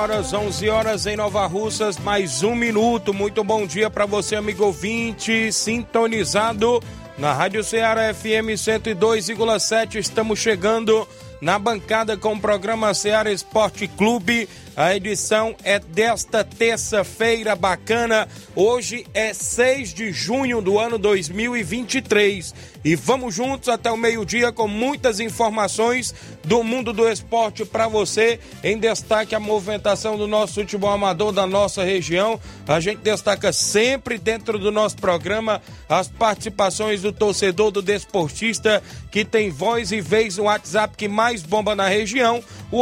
Horas, 11 horas em Nova Russas, mais um minuto. Muito bom dia para você, amigo ouvinte, sintonizado na Rádio Ceará FM 102,7. Estamos chegando na bancada com o programa Ceará Esporte Clube. A edição é desta terça-feira bacana. Hoje é 6 de junho do ano 2023 e vamos juntos até o meio-dia com muitas informações do mundo do esporte para você. Em destaque a movimentação do nosso futebol amador da nossa região. A gente destaca sempre dentro do nosso programa as participações do torcedor, do desportista que tem voz e vez no WhatsApp que mais bomba na região, o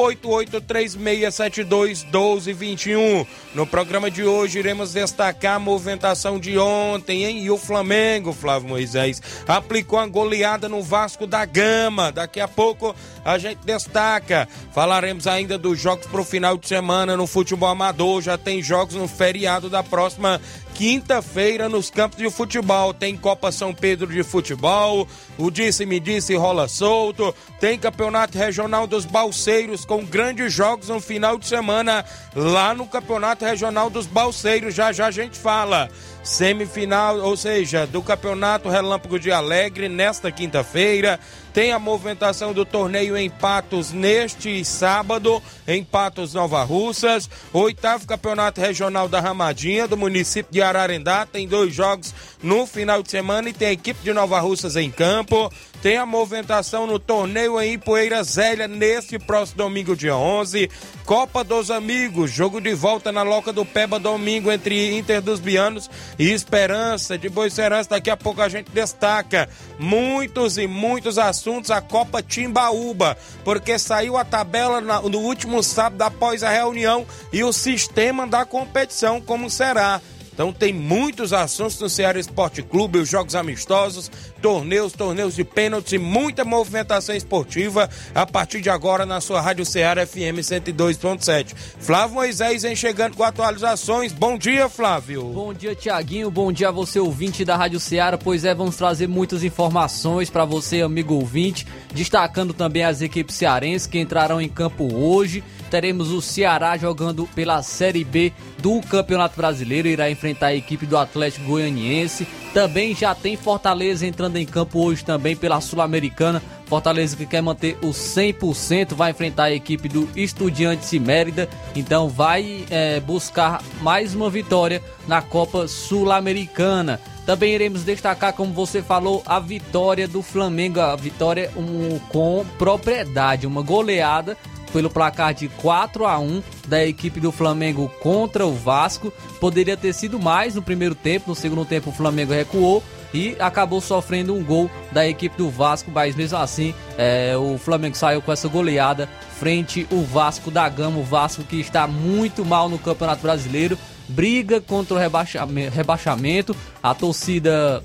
8836721221. No programa de hoje iremos destacar a movimentação de ontem, hein? E o Flamengo, Flávio Moisés, aplicou a goleada no Vasco da Gama. Daqui a pouco a gente destaca. Falaremos ainda dos jogos para o final de semana no futebol amador. Já tem jogos no feriado da próxima quinta-feira nos campos de futebol. Tem Copa São Pedro de futebol, o disse-me disse rola solto, tem Campeonato Regional dos Balseiros com grandes jogos no final de semana lá no Campeonato Regional dos Balseiros. Já já a gente fala semifinal, ou seja, do Campeonato Relâmpago de Alegre nesta quinta-feira. Tem a movimentação do torneio em Patos neste sábado, em Patos Nova Russas. Oitavo Campeonato Regional da Ramadinha, do município de Ararendá. Tem dois jogos no final de semana e tem a equipe de Nova Russas em campo. Tem a movimentação no torneio em Poeira Zélia neste próximo domingo, dia 11. Copa dos Amigos, jogo de volta na Loca do Peba domingo entre Inter dos Bianos e Esperança de Boa Esperança. Daqui a pouco a gente destaca muitos e muitos assuntos a Copa Timbaúba, porque saiu a tabela no último sábado após a reunião e o sistema da competição como será. Então tem muitos assuntos no Ceará Esporte Clube, os jogos amistosos, torneios, torneios de pênaltis e muita movimentação esportiva a partir de agora na sua Rádio Ceará FM 102.7. Flávio Moisés vem chegando com atualizações. Bom dia, Flávio. Bom dia, Tiaguinho. Bom dia a você, ouvinte da Rádio Ceará. Pois é, vamos trazer muitas informações para você, amigo ouvinte, destacando também as equipes cearenses que entrarão em campo hoje teremos o Ceará jogando pela Série B do Campeonato Brasileiro, irá enfrentar a equipe do Atlético Goianiense. Também já tem Fortaleza entrando em campo hoje também pela Sul-Americana. Fortaleza que quer manter o 100%, vai enfrentar a equipe do Estudiantes Mérida. Então vai é, buscar mais uma vitória na Copa Sul-Americana. Também iremos destacar, como você falou, a vitória do Flamengo, a vitória um, com propriedade, uma goleada pelo placar de 4 a 1 da equipe do Flamengo contra o Vasco. Poderia ter sido mais no primeiro tempo, no segundo tempo o Flamengo recuou e acabou sofrendo um gol da equipe do Vasco, mas mesmo assim é, o Flamengo saiu com essa goleada frente o Vasco da Gama, o Vasco que está muito mal no Campeonato Brasileiro, briga contra o rebaixamento, rebaixamento. a torcida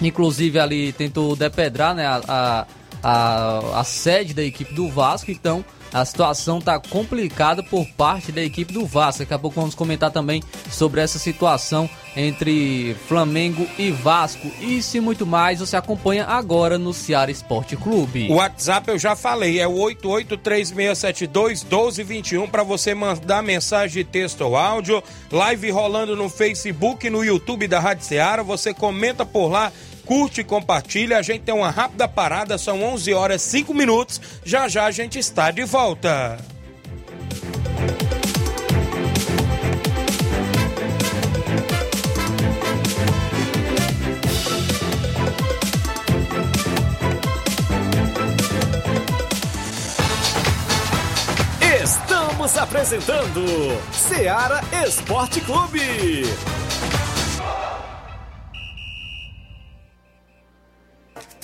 inclusive ali tentou depedrar né, a, a, a, sede da equipe do Vasco, então a situação está complicada por parte da equipe do Vasco. Daqui a pouco vamos comentar também sobre essa situação entre Flamengo e Vasco. Isso e muito mais você acompanha agora no Ceará Esporte Clube. O WhatsApp eu já falei, é o 8836721221 para você mandar mensagem de texto ou áudio. Live rolando no Facebook no YouTube da Rádio Ceará. Você comenta por lá curte e compartilha. A gente tem uma rápida parada, são 11 horas 5 minutos. Já já a gente está de volta. Estamos apresentando Seara Esporte Clube.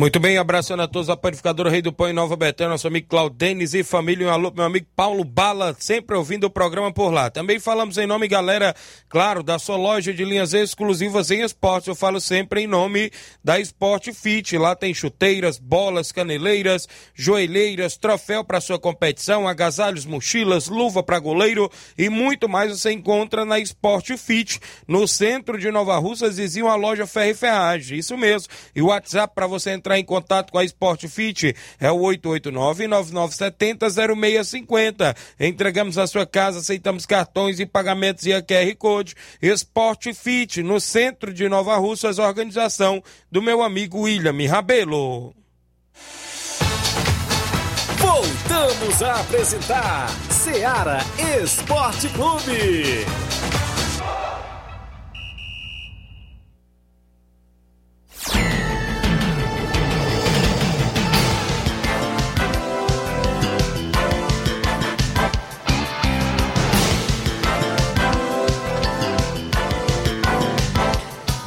Muito bem, abraçando a todos a panificadora Rei do Pão em Nova Betânia, nosso amigo Claudenis e família, um alô meu amigo Paulo Bala, sempre ouvindo o programa por lá. Também falamos em nome, galera, claro, da sua loja de linhas exclusivas em esportes, eu falo sempre em nome da Sport Fit, lá tem chuteiras, bolas, caneleiras, joelheiras, troféu para sua competição, agasalhos, mochilas, luva para goleiro e muito mais você encontra na Sport Fit, no centro de Nova Russas, vizinho a loja Ferro e Ferragem, isso mesmo, e o WhatsApp para você entrar entrar em contato com a Sport Fit é o 889-9970-0650. Entregamos a sua casa, aceitamos cartões e pagamentos e a QR Code. Sport Fit, no centro de Nova Russas, organização do meu amigo William Rabelo. Voltamos a apresentar Seara Esporte Clube.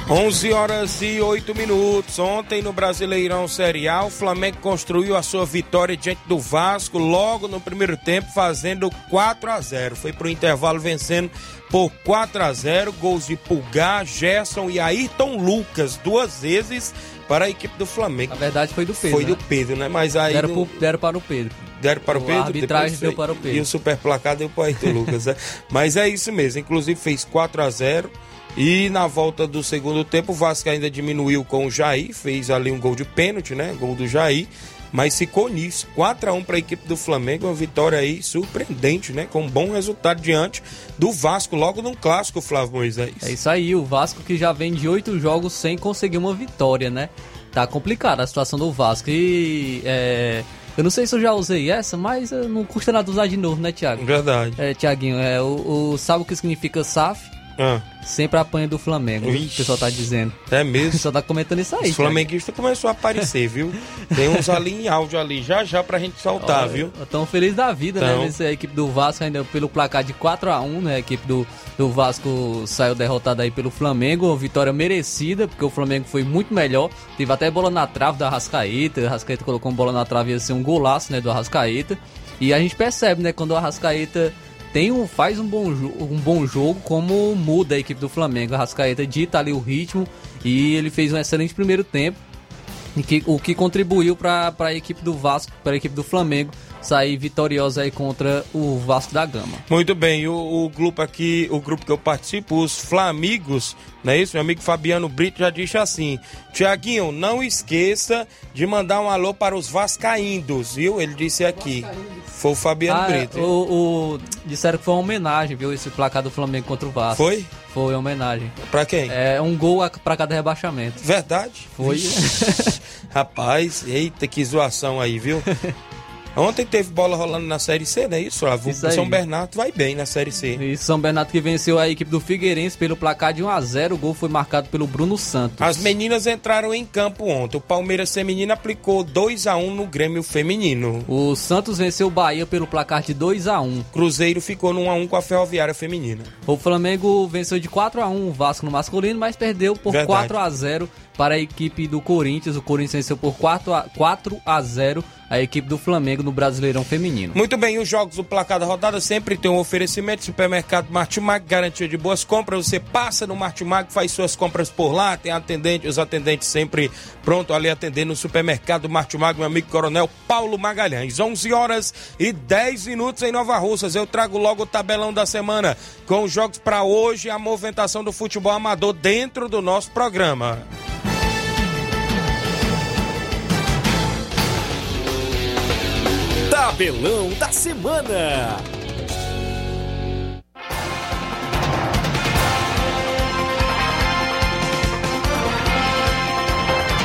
11 horas e 8 minutos. Ontem no Brasileirão Série A, o Flamengo construiu a sua vitória diante do Vasco logo no primeiro tempo, fazendo 4 a 0. Foi pro intervalo vencendo por 4 a 0, gols de Pulgar, Gerson e Ayrton Lucas, duas vezes para a equipe do Flamengo. Na verdade foi do Pedro. Foi né? do Pedro, né? Mas aí Deram, no... pro, deram para o Pedro. Deram para o Pedro? A arbitragem deu para o Pedro. E o super placar deu para o Ayrton Lucas, né? Mas é isso mesmo. Inclusive fez 4 a 0 e na volta do segundo tempo o Vasco ainda diminuiu com o Jair, fez ali um gol de pênalti, né? Gol do Jair. Mas ficou nisso. 4 a 1 para a equipe do Flamengo, uma vitória aí surpreendente, né? Com um bom resultado diante do Vasco, logo num clássico, Flávio Moisés. É isso aí, o Vasco que já vem de oito jogos sem conseguir uma vitória, né? Tá complicada a situação do Vasco. E é, eu não sei se eu já usei essa, mas eh, não custa nada usar de novo, né, Thiago? Verdade. É, Thiaguinho, é, o, o- sabe o que significa SAF? Ah, Sempre apanha do Flamengo. né? O Ixi. pessoal tá dizendo. é O mesmo. pessoal tá comentando isso aí. Os flamenguistas começou a aparecer, viu? Tem uns ali em áudio ali, já já pra gente soltar, viu? Tão feliz da vida, Tão. né? Nessa equipe do Vasco, ainda pelo placar de 4 a 1 né? A equipe do, do Vasco saiu derrotada aí pelo Flamengo. Uma vitória merecida, porque o Flamengo foi muito melhor. Teve até bola na trave da Arrascaeta. A Arrascaeta colocou uma bola na trave ia ser um golaço, né? Do Arrascaeta. E a gente percebe, né? Quando o Arrascaeta tem um, faz um bom, um bom jogo, como muda a equipe do Flamengo. A Arrascaeta dita ali o ritmo e ele fez um excelente primeiro tempo. Que- o que contribuiu para a equipe do Vasco, para a equipe do Flamengo sair vitoriosa aí contra o Vasco da Gama. Muito bem, o, o grupo aqui, o grupo que eu participo, os Flamigos, não é isso? Meu amigo Fabiano Brito já disse assim: Tiaguinho, não esqueça de mandar um alô para os Vascaíndos, viu? Ele disse aqui. Foi o Fabiano Ah, Brito. o, o- disseram que foi uma homenagem, viu? Esse placar do Flamengo contra o Vasco. Foi? Foi uma homenagem. Pra quem? É um gol a- pra cada rebaixamento. Verdade? Foi. Rapaz, eita, que zoação aí, viu? Ontem teve bola rolando na Série C, não é isso, Flávio? Isso São. Bernardo vai bem na Série C. E São Bernardo que venceu a equipe do Figueirense pelo placar de 1 a 0 O gol foi marcado pelo Bruno Santos. As meninas entraram em campo ontem. O Palmeiras Feminino aplicou 2 a 1 no Grêmio Feminino. O Santos venceu o Bahia pelo placar de 2 a 1 Cruzeiro ficou no 1 a 1 com a Ferroviária Feminina. O Flamengo venceu de 4 a 1 o Vasco no masculino, mas perdeu por Verdade. 4 a 0 para a equipe do Corinthians. O Corinthians venceu por 4 a, 4 a 0 a equipe do Flamengo no Brasileirão Feminino. Muito bem, os jogos do placar da rodada sempre tem um oferecimento supermercado Martimag, garantia de boas compras. Você passa no Martimag, faz suas compras por lá, tem atendente, os atendentes sempre pronto ali atendendo no supermercado Martimag, meu amigo Coronel Paulo Magalhães. 11 horas e 10 minutos em Nova Russas. Eu trago logo o tabelão da semana com os jogos para hoje e a movimentação do futebol amador dentro do nosso programa. Tabelão da Semana.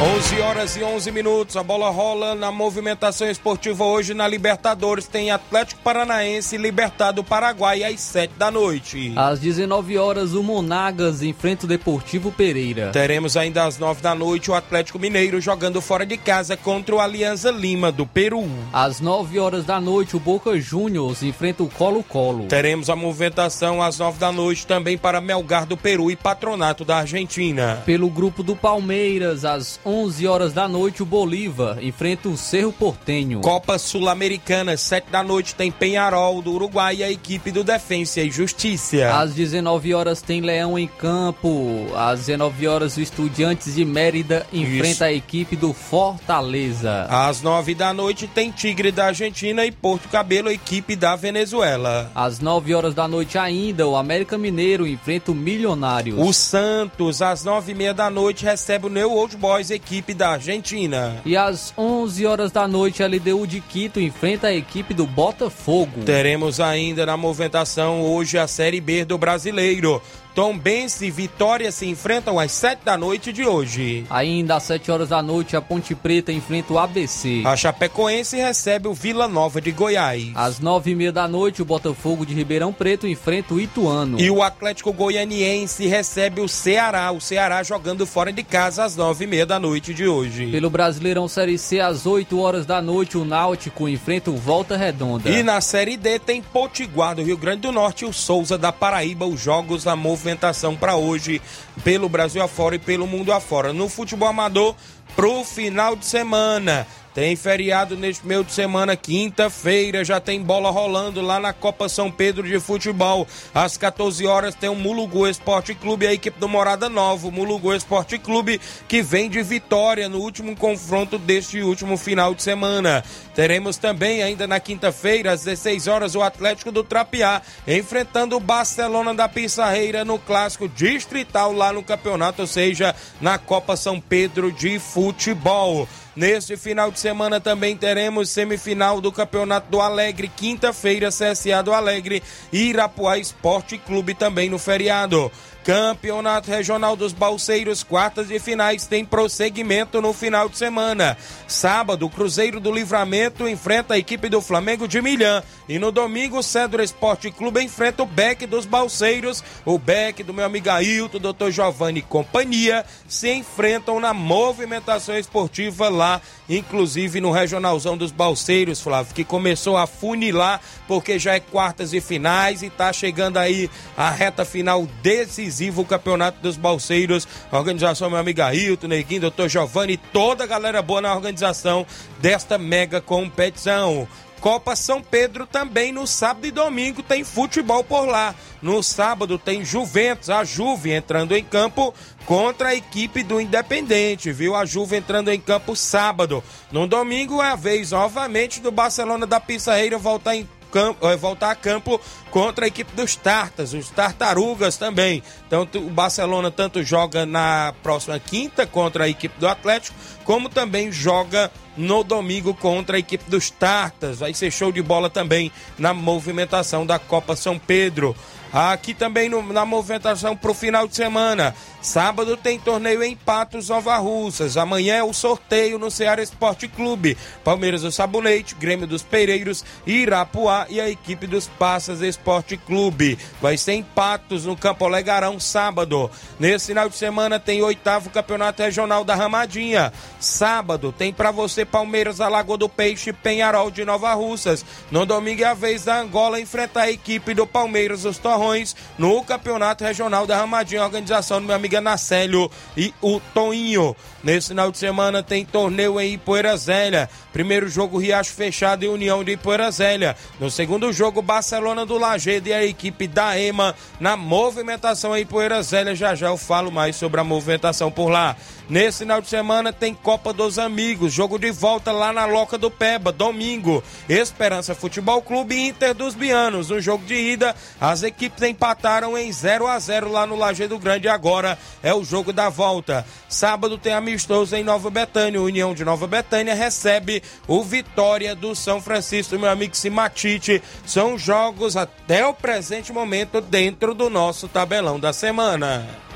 11 horas e 11 minutos, a bola rola na movimentação esportiva hoje na Libertadores. Tem Atlético Paranaense Libertado Paraguai às 7 da noite. Às 19 horas, o Monagas enfrenta o Deportivo Pereira. Teremos ainda às 9 da noite o Atlético Mineiro jogando fora de casa contra o Alianza Lima do Peru. Às 9 horas da noite, o Boca Juniors enfrenta o Colo-Colo. Teremos a movimentação às 9 da noite também para Melgar do Peru e Patronato da Argentina. Pelo grupo do Palmeiras, às 11 horas da noite, o Bolívar enfrenta o Cerro Portenho. Copa Sul-Americana, 7 da noite, tem Penharol do Uruguai e a equipe do Defensa e Justiça. Às 19 horas tem Leão em campo. Às 19 horas o Estudiantes de Mérida enfrenta Isso. a equipe do Fortaleza. Às 9 da noite tem Tigre da Argentina e Porto Cabelo, a equipe da Venezuela. Às 9 horas da noite ainda, o América Mineiro enfrenta o Milionários. O Santos, às 9 e meia da noite, recebe o New Old Boys, equipe da Argentina. E às 11 horas da noite, a LDU de Quito enfrenta a equipe do Botafogo. Teremos ainda na movimentação hoje a Série B do Brasileiro. Tom Bense e Vitória se enfrentam às 7 da noite de hoje. Ainda às 7 horas da noite, a Ponte Preta enfrenta o ABC. A Chapecoense recebe o Vila Nova de Goiás. Às 9 e meia da noite, o Botafogo de Ribeirão Preto enfrenta o Ituano. E o Atlético Goianiense recebe o Ceará. O Ceará jogando fora de casa às 9 e meia da noite de hoje. Pelo Brasileirão Série C, às 8 horas da noite, o Náutico enfrenta o Volta Redonda. E na Série D tem Potiguar do Rio Grande do Norte e o Souza da Paraíba. Os jogos da movimentação para hoje pelo Brasil afora e pelo mundo afora. No futebol amador, pro final de semana. Tem feriado neste meio de semana, quinta-feira, já tem bola rolando lá na Copa São Pedro de Futebol. Às 14 horas tem o Mulugu Esporte Clube, a equipe do Morada Nova, o Mulugu Esporte Clube, que vem de vitória no último confronto deste último final de semana. Teremos também, ainda na quinta-feira, às 16 horas, o Atlético do Trapiá, enfrentando o Barcelona da Pissarreira no clássico distrital lá no campeonato, ou seja, na Copa São Pedro de Futebol. Neste final de semana também teremos semifinal do Campeonato do Alegre, quinta-feira, CSA do Alegre e Irapuá Esporte Clube também no feriado. Campeonato Regional dos Balseiros, quartas de finais, tem prosseguimento no final de semana. Sábado, o Cruzeiro do Livramento enfrenta a equipe do Flamengo de Milhã. E no domingo, o Cedro Esporte Clube enfrenta o Beck dos Balseiros. O Beck do meu amigo Ailton, Dr. Giovanni e companhia se enfrentam na movimentação esportiva lá, inclusive no Regionalzão dos Balseiros, Flávio, que começou a funilar porque já é quartas e finais e tá chegando aí a reta final decisiva o Campeonato dos Balseiros. A organização, meu amigo Ailton, Neguinho, doutor Giovanni, toda a galera boa na organização desta mega competição. Copa São Pedro também no sábado e domingo tem futebol por lá. No sábado tem Juventus, a Juve entrando em campo contra a equipe do Independente, viu? A Juve entrando em campo sábado. No domingo é a vez novamente do Barcelona da Pissarreira voltar em campo, eh, voltar a campo contra a equipe dos Tartas, os Tartarugas também. Então o Barcelona tanto joga na próxima quinta contra a equipe do Atlético, como também joga no domingo contra a equipe dos Tartas. Vai ser show de bola também na movimentação da Copa São Pedro. Aqui também no- na movimentação para o final de semana. Sábado tem torneio em Patos, Nova Russas. Amanhã é o sorteio no Ceará Esporte Clube. Palmeiras do Sabonete, Grêmio dos Pereiros, Irapuá e a equipe dos Passas Esporte Clube. Vai ser em Patos, no Campo Olegarão, sábado. Nesse final de semana tem oitavo Campeonato Regional da Ramadinha. Sábado tem para você Palmeiras, a Lagoa do Peixe, Penharol de Nova Russas. No domingo é a vez da Angola enfrentar a equipe do Palmeiras, os Torrões No Campeonato Regional da Ramadinha, organização do meu amigo Anacélio e o Toinho. Nesse final de semana tem torneio em Ipoeira Zélia. Primeiro jogo Riacho Fechado e União de Ipoeira Zélia. No segundo jogo Barcelona do Lagedo e a equipe da EMA na movimentação em Ipoeira Zélia. Já já eu falo mais sobre a movimentação por lá. Nesse final de semana tem Copa dos Amigos, jogo de volta lá na Loca do Peba, domingo. Esperança Futebol Clube e Inter dos Bianos. No jogo de ida, as equipes empataram em 0 a 0 lá no Lajeado Grande. Agora é o jogo da volta. Sábado tem amistoso em Nova Betânia. União de Nova Betânia recebe o Vitória do São Francisco, meu amigo Simatite. São jogos até o presente momento dentro do nosso tabelão da semana.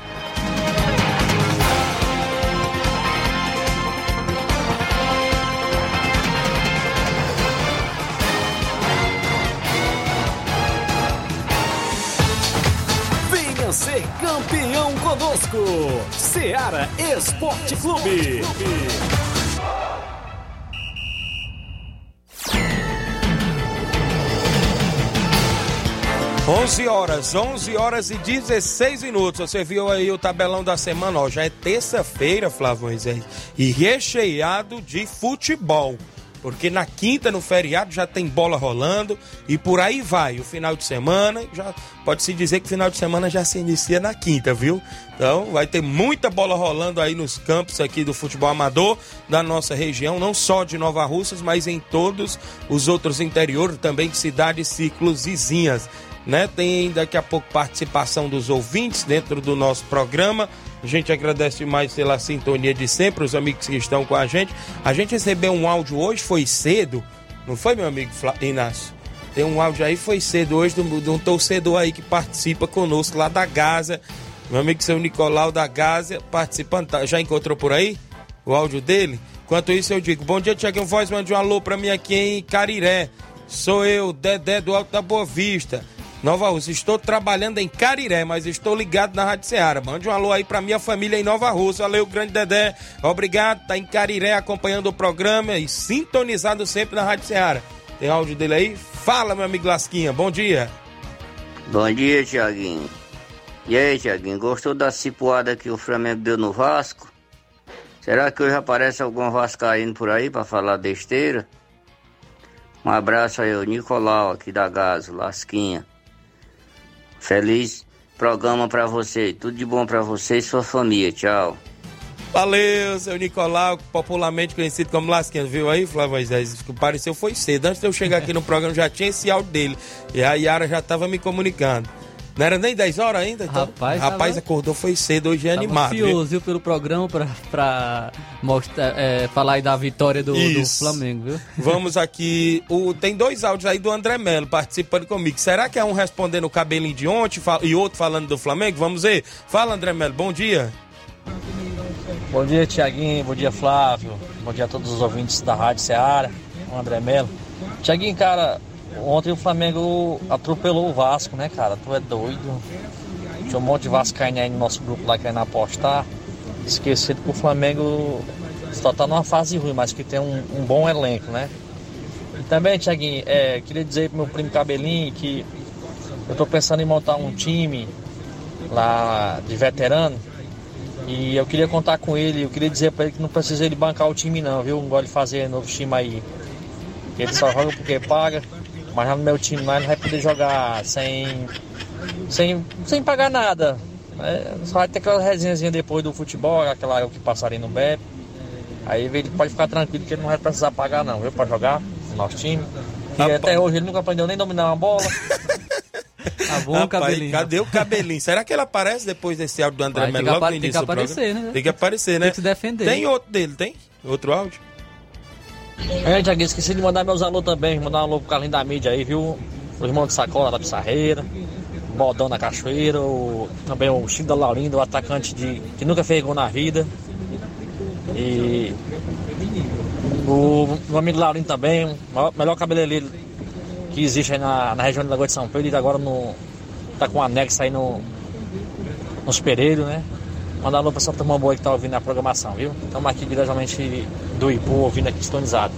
Conosco, Seara Esporte Clube. 11 horas, 11 horas e 16 minutos. Você viu aí o tabelão da semana, ó. Já é terça-feira, Flávio Moisés. E recheado de futebol. Porque na quinta, no feriado, já tem bola rolando e por aí vai. O final de semana, já pode-se dizer que o final de semana já se inicia na quinta, viu? Então vai ter muita bola rolando aí nos campos aqui do futebol amador da nossa região, não só de Nova Russas, mas em todos os outros interiores, também cidades, ciclos vizinhas né? Tem daqui a pouco participação dos ouvintes dentro do nosso programa. A gente agradece mais pela sintonia de sempre, os amigos que estão com a gente. A gente recebeu um áudio hoje, foi cedo, não foi, meu amigo Inácio? Tem um áudio aí, foi cedo hoje, de um torcedor aí que participa conosco lá da Gaza. Meu amigo seu Nicolau da Gaza, participando. Tá, já encontrou por aí o áudio dele? Enquanto isso, eu digo: Bom dia, Tiaguinho Voz, mande um alô pra mim aqui em Cariré. Sou eu, Dedé do Alto da Boa Vista. Nova Rússia. Estou trabalhando em Cariré, mas estou ligado na Rádio Ceará. Mande um alô aí pra minha família em Nova Rússia. Valeu, grande Dedé. Obrigado. Tá em Cariré acompanhando o programa e sintonizado sempre na Rádio Ceará. Tem áudio dele aí? Fala, meu amigo Lasquinha. Bom dia. Bom dia, Tiaguinho. E aí, Tiaguinho, gostou da cipuada que o Flamengo deu no Vasco? Será que hoje aparece algum vascaíno por aí para falar besteira? Um abraço aí, o Nicolau aqui da Gaso, Lasquinha. Feliz programa para você. Tudo de bom para você e sua família. Tchau. Valeu, seu Nicolau, popularmente conhecido como Lasquinha, viu aí, Flávio Moisés? Pareceu foi cedo. Antes de eu chegar aqui no programa já tinha esse áudio dele. E a Yara já estava me comunicando. Não era nem 10 horas ainda? Então, rapaz, rapaz tava... acordou, foi cedo, hoje é tava animado. Ansioso, viu, pelo programa pra, pra mostrar, é, falar aí da vitória do, do, Flamengo, viu? Vamos aqui. O, tem dois áudios aí do André Melo participando comigo. Será que é um respondendo o cabelinho de ontem e outro falando do Flamengo? Vamos ver. Fala, André Melo, bom dia. Bom dia, Tiaguinho. Bom dia, Flávio. Bom dia a todos os ouvintes da Rádio Ceará. O André Melo. Tiaguinho, cara, Ontem o Flamengo atropelou o Vasco, né, cara? Tu é doido. Tinha um monte de Vascaíno aí no nosso grupo lá querendo apostar. Esquecido que o Flamengo só tá numa fase ruim, mas que tem um, um bom elenco, né? E também, Tiaguinho, é, queria dizer pro meu primo Cabelinho que eu tô pensando em montar um time lá de veterano. E eu queria contar com ele, eu queria dizer para ele que não precisa ele bancar o time não, viu? Não gosta de fazer novo time aí. Ele só joga porque paga. Mas no meu time lá ele vai poder jogar sem, sem, sem pagar nada. É, só vai ter aquela resenhazinha depois do futebol, aquela que passaria no BEP. Aí ele pode ficar tranquilo que ele não vai precisar pagar não, viu? Pra jogar no nosso time. E até hoje ele nunca aprendeu nem dominar uma bola. Tá bom, Rapaz, cabelinho. Cadê o cabelinho? Será que ele aparece depois desse áudio do André Melo? Tem, tem que aparecer, né? Tem que aparecer, né? Tem que se defender. Tem outro dele, tem? Outro áudio? É, Tiaguinho, esqueci de mandar meus alô também, mandar um alô pro Carlinho da mídia aí, viu? O irmão de Sacola da Pissarreira, o Bodão da Cachoeira, o, também o Chico da Laurindo, o atacante de, que nunca fez gol na vida. E o meu amigo Laurindo também, o melhor cabeleireiro que existe aí na, na região da Lagoa de São Pedro, e agora no, tá com anexo aí no, nos Pereiros, né? Mandar alô pra essa turma boa que tá ouvindo a programação, viu? Estamos aqui diretamente do Ipu, ouvindo aqui sintonizado.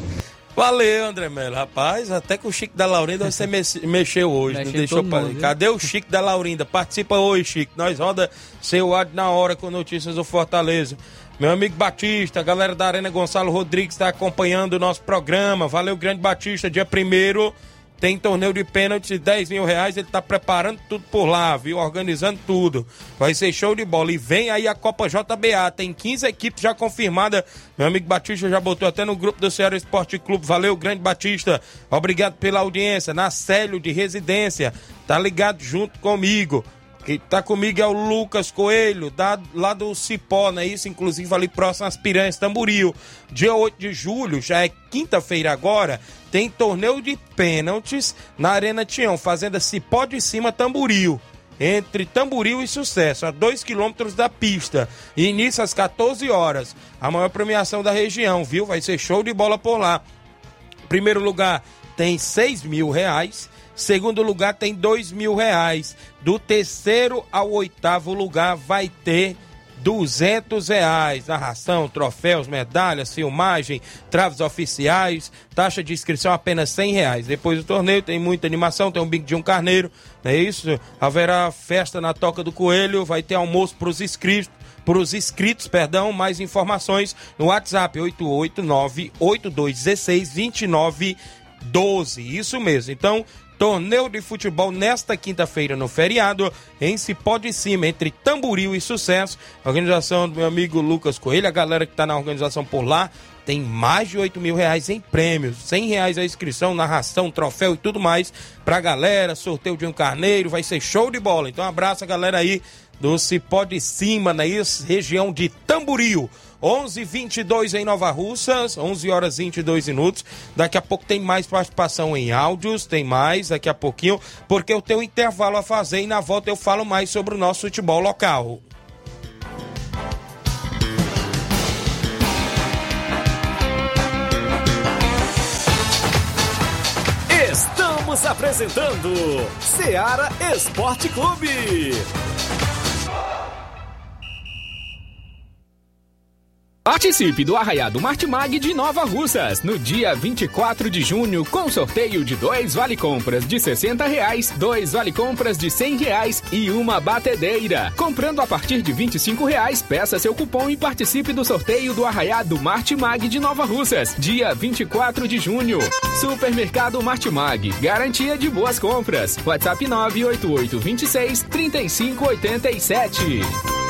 Valeu, André Melo. Rapaz, até com o Chico da Laurinda você mexeu hoje. não deixou pra... mundo, Cadê o Chico da Laurinda? Participa hoje, Chico. Nós roda seu ad na hora com notícias do Fortaleza. Meu amigo Batista, galera da Arena Gonçalo Rodrigues está acompanhando o nosso programa. Valeu, grande Batista. Dia primeiro tem torneio de pênalti de 10 mil reais. Ele tá preparando tudo por lá, viu? Organizando tudo. Vai ser show de bola. E vem aí a Copa JBA. Tem 15 equipes já confirmadas. Meu amigo Batista já botou até no grupo do Ceará Esporte Clube. Valeu, grande Batista. Obrigado pela audiência. Na Célio de Residência. Tá ligado junto comigo. Quem tá comigo é o Lucas Coelho, da, lá do Cipó, não é isso? Inclusive ali próximo às Piranhas, Tamburil. Dia 8 de julho, já é quinta-feira agora, tem torneio de pênaltis na Arena Tião, Fazenda Cipó de Cima, Tamburil. Entre Tamburil e Sucesso, a 2 quilômetros da pista. Início às 14 horas. A maior premiação da região, viu? Vai ser show de bola por lá. Primeiro lugar tem 6 mil reais. Segundo lugar tem dois mil reais. Do terceiro ao oitavo lugar vai ter duzentos reais. Narração, troféus, medalhas, filmagem, traves oficiais, taxa de inscrição apenas cem reais. Depois do torneio tem muita animação, tem um bico de um carneiro, não é isso? Haverá festa na Toca do Coelho, vai ter almoço para os inscritos para os inscritos, perdão, mais informações no WhatsApp 889 8216 2912. Isso mesmo. Então, Torneio de futebol nesta quinta-feira no feriado, em Cipó de Cima, entre Tamboril e Sucesso. Organização do meu amigo Lucas Coelho, a galera que está na organização por lá, tem mais de 8 mil reais em prêmios, 100 reais a inscrição, narração, troféu e tudo mais pra galera, sorteio de um carneiro, vai ser show de bola. Então abraço a galera aí do Cipó de Cima, na né, região de Tamboril. 11:22 em Nova Russas, 11 horas 22 minutos. Daqui a pouco tem mais participação em áudios, tem mais daqui a pouquinho, porque eu tenho um intervalo a fazer e na volta eu falo mais sobre o nosso futebol local. Estamos apresentando Seara Esporte Clube. Participe do Arraiado Martimag de Nova Russas no dia 24 de junho com sorteio de dois vale compras de 60 reais, dois vale compras de 100 reais e uma batedeira. Comprando a partir de 25 reais, peça seu cupom e participe do sorteio do Arraiado Martimag de Nova Russas, dia 24 de junho. Supermercado Martimag, garantia de boas compras. WhatsApp 988 26 3587.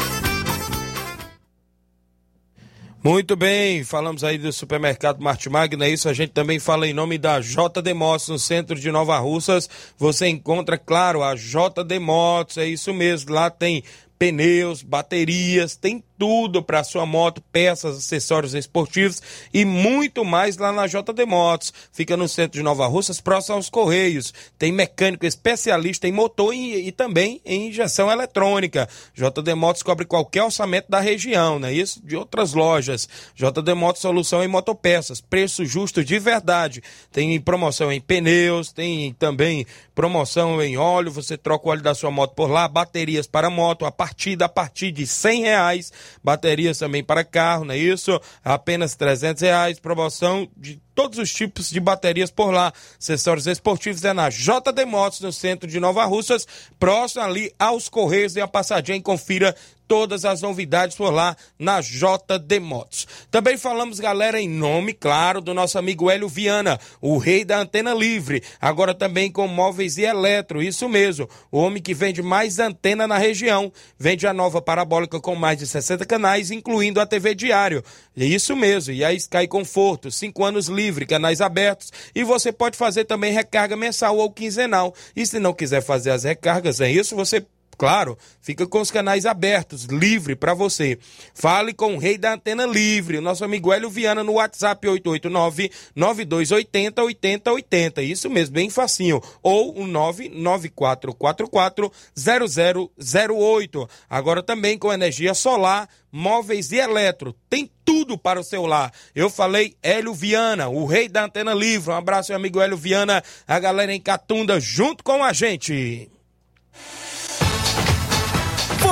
Muito bem, falamos aí do supermercado Martimag, não é isso? A gente também fala em nome da JD Motos, no centro de Nova Russas. Você encontra, claro, a JD Motos, é isso mesmo. Lá tem pneus, baterias, tem tudo para sua moto, peças, acessórios esportivos e muito mais lá na JD Motos. Fica no centro de Nova Russas, próximo aos Correios. Tem mecânico especialista em motor e, e também em injeção eletrônica. JD Motos cobre qualquer orçamento da região, né? Isso de outras lojas. JD Motos solução em motopeças, preço justo de verdade. Tem promoção em pneus, tem também promoção em óleo. Você troca o óleo da sua moto por lá, baterias para moto a partir a partir de cem reais baterias também para carro, não é isso? Apenas 300 reais, promoção de todos os tipos de baterias por lá. Acessórios esportivos é na JD Motos, no centro de Nova Russas, próximo ali aos Correios e a passadinha. Confira todas as novidades por lá na JD Motos. Também falamos, galera, em nome, claro, do nosso amigo Hélio Viana, o rei da antena livre. Agora também com móveis e eletro, isso mesmo. O homem que vende mais antena na região. Vende a nova parabólica com mais de 60 canais, incluindo a TV Diário. Isso mesmo. E a Sky Conforto, 5 anos livre, canais abertos. E você pode fazer também recarga mensal ou quinzenal. E se não quiser fazer as recargas, é isso, você Claro, fica com os canais abertos, livre para você. Fale com o rei da antena livre, o nosso amigo Hélio Viana no WhatsApp 889-9280-8080. Isso mesmo, bem facinho. Ou o 99444-0008. Agora também com energia solar, móveis e eletro. Tem tudo para o seu lar. Eu falei Hélio Viana, o rei da antena livre. Um abraço, meu amigo Hélio Viana, a galera em Catunda junto com a gente.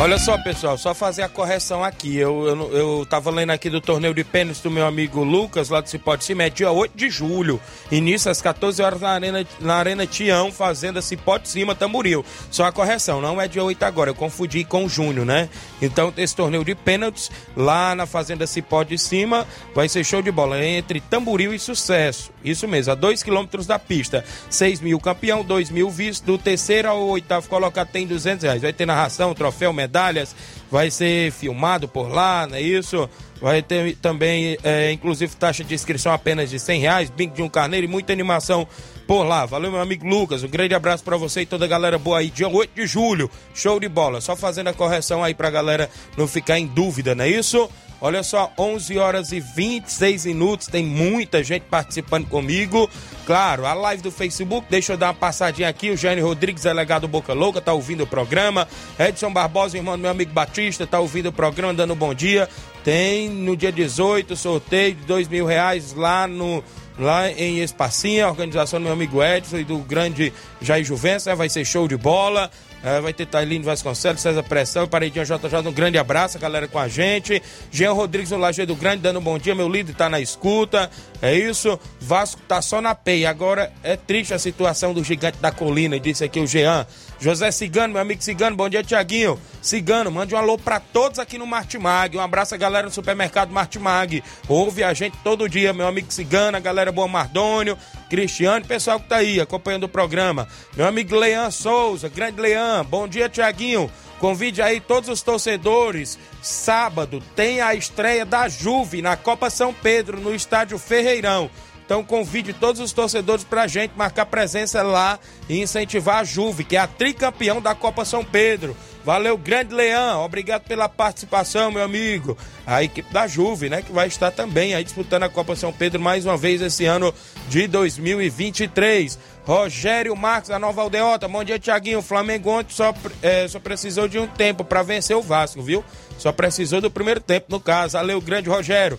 Olha só, pessoal, só fazer a correção aqui. Eu, eu, eu tava lendo aqui do torneio de pênis do meu amigo Lucas, lá do Cipó de Cima, é dia 8 de julho. Início às 14 horas na Arena, na Arena Tião, Fazenda Cipó de Cima, Tamboril. Só a correção, não é dia 8 agora, eu confundi com junho, né? Então, esse torneio de pênaltis lá na Fazenda Cipó de Cima vai ser show de bola entre Tamboril e Sucesso. Isso mesmo, a 2 quilômetros da pista. 6 mil campeão, 2 mil vice. Do terceiro ao oitavo colocado tem 200 reais. Vai ter narração, troféu, medalhas. Vai ser filmado por lá, não é isso? Vai ter também, é, inclusive, taxa de inscrição apenas de 100 reais. Bingo de um carneiro e muita animação por lá. Valeu, meu amigo Lucas. Um grande abraço para você e toda a galera boa aí. Dia 8 de julho, show de bola. Só fazendo a correção aí pra galera não ficar em dúvida, não é isso? Olha só, 11 horas e 26 minutos, tem muita gente participando comigo. Claro, a live do Facebook, deixa eu dar uma passadinha aqui. O Jânio Rodrigues, delegado Boca Louca, tá ouvindo o programa. Edson Barbosa, irmão do meu amigo Batista, tá ouvindo o programa, dando um bom dia. Tem no dia 18 sorteio de dois mil reais lá no lá em Espacinha, organização do meu amigo Edson e do grande Jair Juvença, vai ser show de bola. É, vai ter Tailino Vasconcelos, César Pressão Paredinha JJ. Um grande abraço, a galera com a gente. Jean Rodrigues no Lajeiro Grande, dando um bom dia. Meu líder tá na escuta. É isso. Vasco tá só na peia. Agora é triste a situação do gigante da colina, disse aqui o Jean. José Cigano, meu amigo Cigano, bom dia, Tiaguinho. Cigano, mande um alô pra todos aqui no Martimag. Um abraço a galera do supermercado Martimag. Ouve a gente todo dia, meu amigo Cigano, a galera Boa Mardônio, Cristiano, pessoal que tá aí acompanhando o programa. Meu amigo Leão Souza, grande Leão, bom dia, Tiaguinho. Convide aí todos os torcedores. Sábado tem a estreia da Juve na Copa São Pedro, no estádio Ferreirão. Então convide todos os torcedores pra gente marcar presença lá e incentivar a Juve, que é a tricampeão da Copa São Pedro. Valeu, grande Leão, obrigado pela participação, meu amigo. A equipe da Juve, né, que vai estar também aí disputando a Copa São Pedro mais uma vez esse ano de 2023. Rogério Marques, da Nova Aldeota, bom dia, Tiaguinho. O Flamengo ontem só, é, só precisou de um tempo para vencer o Vasco, viu? Só precisou do primeiro tempo, no caso. Valeu, grande Rogério.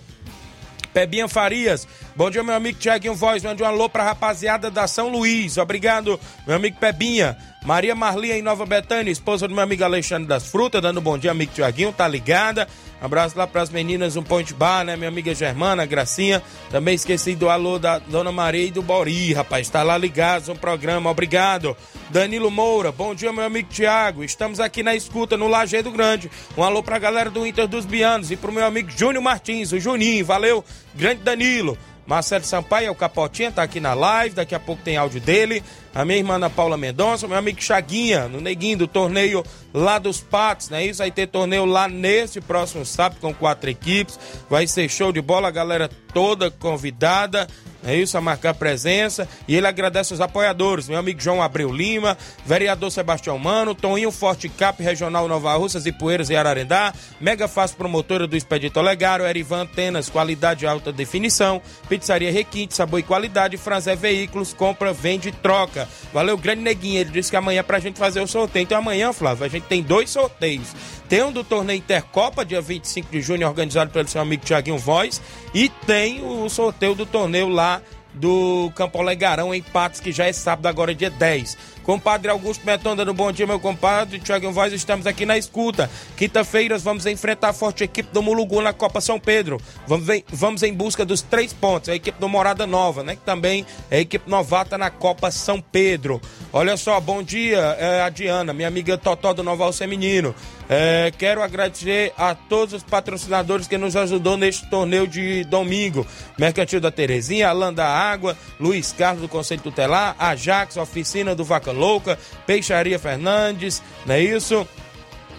Pebinha Farias. Bom dia, meu amigo Tiaguinho Voz. Mande um alô pra rapaziada da São Luís. Obrigado, meu amigo Pebinha. Maria Marli em Nova Betânia, esposa do meu amigo Alexandre das Frutas, dando um bom dia, amigo Tiaguinho, tá ligada? Abraço lá pras meninas um Ponte Bar, né? Minha amiga Germana, Gracinha. Também esqueci do alô da Dona Maria e do Bori, rapaz. Tá lá ligados no programa, obrigado. Danilo Moura, bom dia, meu amigo Tiago. Estamos aqui na escuta no Lajeado Grande. Um alô pra galera do Inter dos Bianos e pro meu amigo Júnior Martins, o Juninho. Valeu, grande Danilo. Marcelo Sampaio é o Capotinha, tá aqui na live, daqui a pouco tem áudio dele. A minha irmã Ana Paula Mendonça, meu amigo Chaguinha, no Neguinho do torneio lá dos Patos, né? Isso vai ter torneio lá nesse próximo sábado com quatro equipes. Vai ser show de bola, a galera toda convidada. É isso, a marcar presença. E ele agradece os apoiadores, meu amigo João Abreu Lima, vereador Sebastião Mano, Toninho Forte Cap, Regional Nova Russas e Poeiras e Ararendá, Mega Fácil Promotora do Expedito Olegário, Erivan Antenas, qualidade alta definição, Pizzaria Requinte, sabor e qualidade, Franzé Veículos, compra, vende troca. Valeu, grande neguinho, ele disse que amanhã é pra gente fazer o sorteio. Então amanhã, Flávio, a gente tem dois sorteios. Tem um do torneio Intercopa, dia 25 de junho, organizado pelo seu amigo Tiaguinho Voz. E tem o sorteio do torneio lá do Campo Olegarão em Patos, que já é sábado, agora dia 10. Compadre Augusto Meton dando bom dia, meu compadre. Tiago Voz, estamos aqui na escuta. Quinta-feiras vamos enfrentar a forte equipe do Mulugu na Copa São Pedro. Vamos, em, vamos em busca dos três pontos. A equipe do Morada Nova, né? Que também é equipe novata na Copa São Pedro. Olha só, bom dia, é, a Diana, minha amiga Totó do Noval Feminino. É, quero agradecer a todos os patrocinadores que nos ajudou neste torneio de domingo. Mercantil da Terezinha, Alan da Água, Luiz Carlos do Conselho Tutelar, Ajax, Oficina do Vaca Louca, Peixaria Fernandes, não é isso?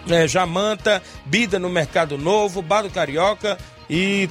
É, Jamanta, Bida no Mercado Novo, Bar do Carioca e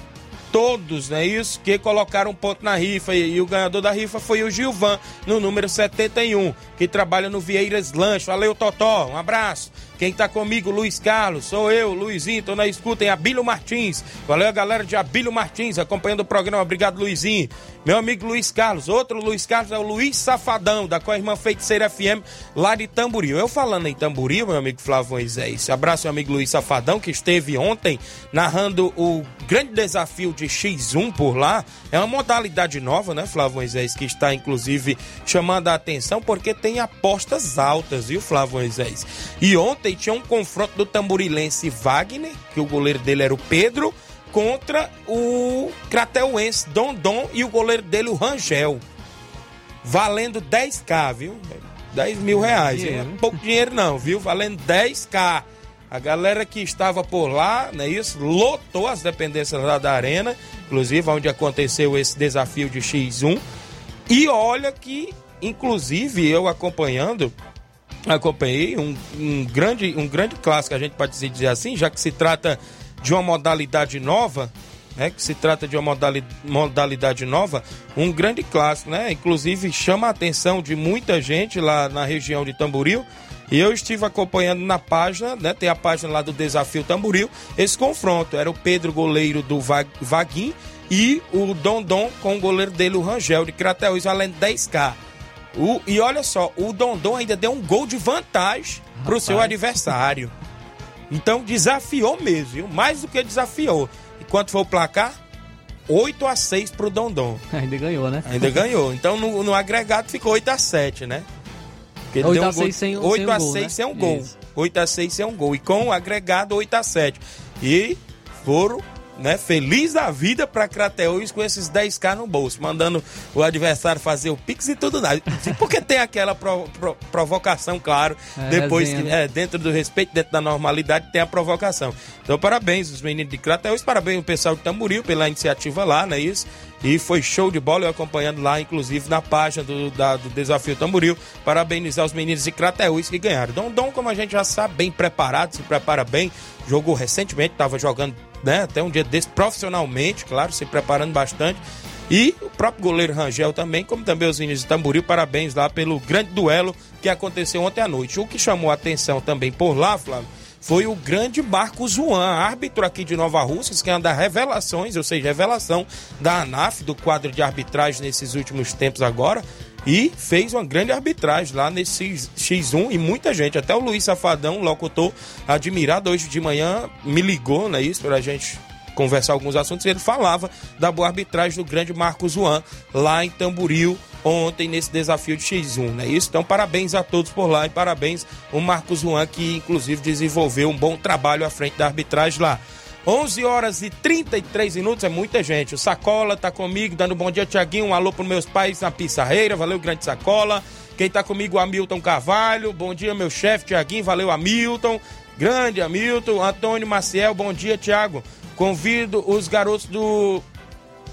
todos, é isso? Que colocaram ponto na rifa e, e, o ganhador da rifa foi o Gilvan, no número 71, que trabalha no Vieiras Lanche. Valeu, Totó, um abraço. Quem tá comigo, Luiz Carlos, sou eu, Luizinho, tô na escuta em Abílio Martins. Valeu galera de Abílio Martins, acompanhando o programa. Obrigado, Luizinho. Meu amigo Luiz Carlos, outro Luiz Carlos é o Luiz Safadão, da Irmã Feiticeira FM, lá de Tamboril. Eu falando em Tamboril, meu amigo Flávio Moisés. Abraço, meu amigo Luiz Safadão, que esteve ontem narrando o grande desafio de de X1 por lá. É uma modalidade nova, né, Flávio Moisés, que está inclusive chamando a atenção porque tem apostas altas, viu, Flávio Moisés? E ontem tinha um confronto do tamborilense Wagner, que o goleiro dele era o Pedro, contra o Crateuense Dondon e o goleiro dele, o Rangel. Valendo 10k, viu? 10 mil reais. É pouco dinheiro não, viu? Valendo 10k. A galera que estava por lá, não é isso? Lotou as dependências lá da arena, inclusive onde aconteceu esse desafio de X1. E olha que, inclusive, eu acompanhando, acompanhei um, um grande, um grande clássico, a gente pode dizer assim, já que se trata de uma modalidade nova, né? Que se trata de uma modali- modalidade nova, um grande clássico, né? Inclusive chama a atenção de muita gente lá na região de Tamboril. E eu estive acompanhando na página, né? Tem a página lá do Desafio Tamboril, esse confronto. Era o Pedro, goleiro do Va- Vaguim, e o Dondon com o goleiro dele, o Rangel, de Crateus, valendo 10k. O, e olha só, o Dondon ainda deu um gol de vantagem pro seu adversário. Então desafiou mesmo, viu? Mais do que desafiou. E quanto foi o placar? 8 a 6 pro Dondon. Ainda ganhou, né? Ainda ganhou. Então no, no agregado ficou 8 a 7 né? Porque ele 8 deu a um gol- 6 sem o- 8 sem a gol, 6 né? sem um gol. Isso. 8 a 6 sem um gol. E com o agregado 8 a 7 E foram, né, feliz da vida pra Crateus com esses 10k no bolso, mandando o adversário fazer o pix e tudo nada. Porque tem aquela pro- pro- provocação, claro, É, depois que, né? é, dentro do respeito, dentro da normalidade, tem a provocação. Então, parabéns os meninos de Crateus, parabéns o pessoal de Tamboril pela iniciativa lá, não é isso? E foi show de bola, eu acompanhando lá, inclusive, na página do, da- do Desafio Tamboril. Parabenizar os meninos de Crateus que ganharam. Dom, como a gente já sabe, bem preparado, se prepara bem. Jogou recentemente, estava jogando né, até um dia desse profissionalmente, claro, se preparando bastante. E o próprio goleiro Rangel também, como também os meninos de Tamboril, parabéns lá pelo grande duelo que aconteceu ontem à noite. O que chamou a atenção também por lá, Flávio, foi o grande Marcos Juan, árbitro aqui de Nova Russas, que das revelações, ou seja, revelação da ANAF, do quadro de arbitragem nesses últimos tempos agora, e fez uma grande arbitragem lá nesse X1 e muita gente, até o Luiz Safadão, locutor admirado hoje de manhã, me ligou, não é isso, pra gente conversar alguns assuntos, e ele falava da boa arbitragem do grande Marcos Juan lá em Tamboril ontem nesse desafio de X1, não é isso? Então parabéns a todos por lá e parabéns o Marcos Juan que inclusive desenvolveu um bom trabalho à frente da arbitragem lá. 11 horas e 33 minutos, é muita gente. O Sacola tá comigo, dando um bom dia, Tiaguinho. Um alô pros meus pais na Pissarreira. Valeu, grande Sacola. Quem tá comigo, o Hamilton Carvalho. Bom dia, meu chefe, Tiaguinho. Valeu, Hamilton. Grande Hamilton. Antônio Maciel, bom dia, Tiago. Convido os garotos do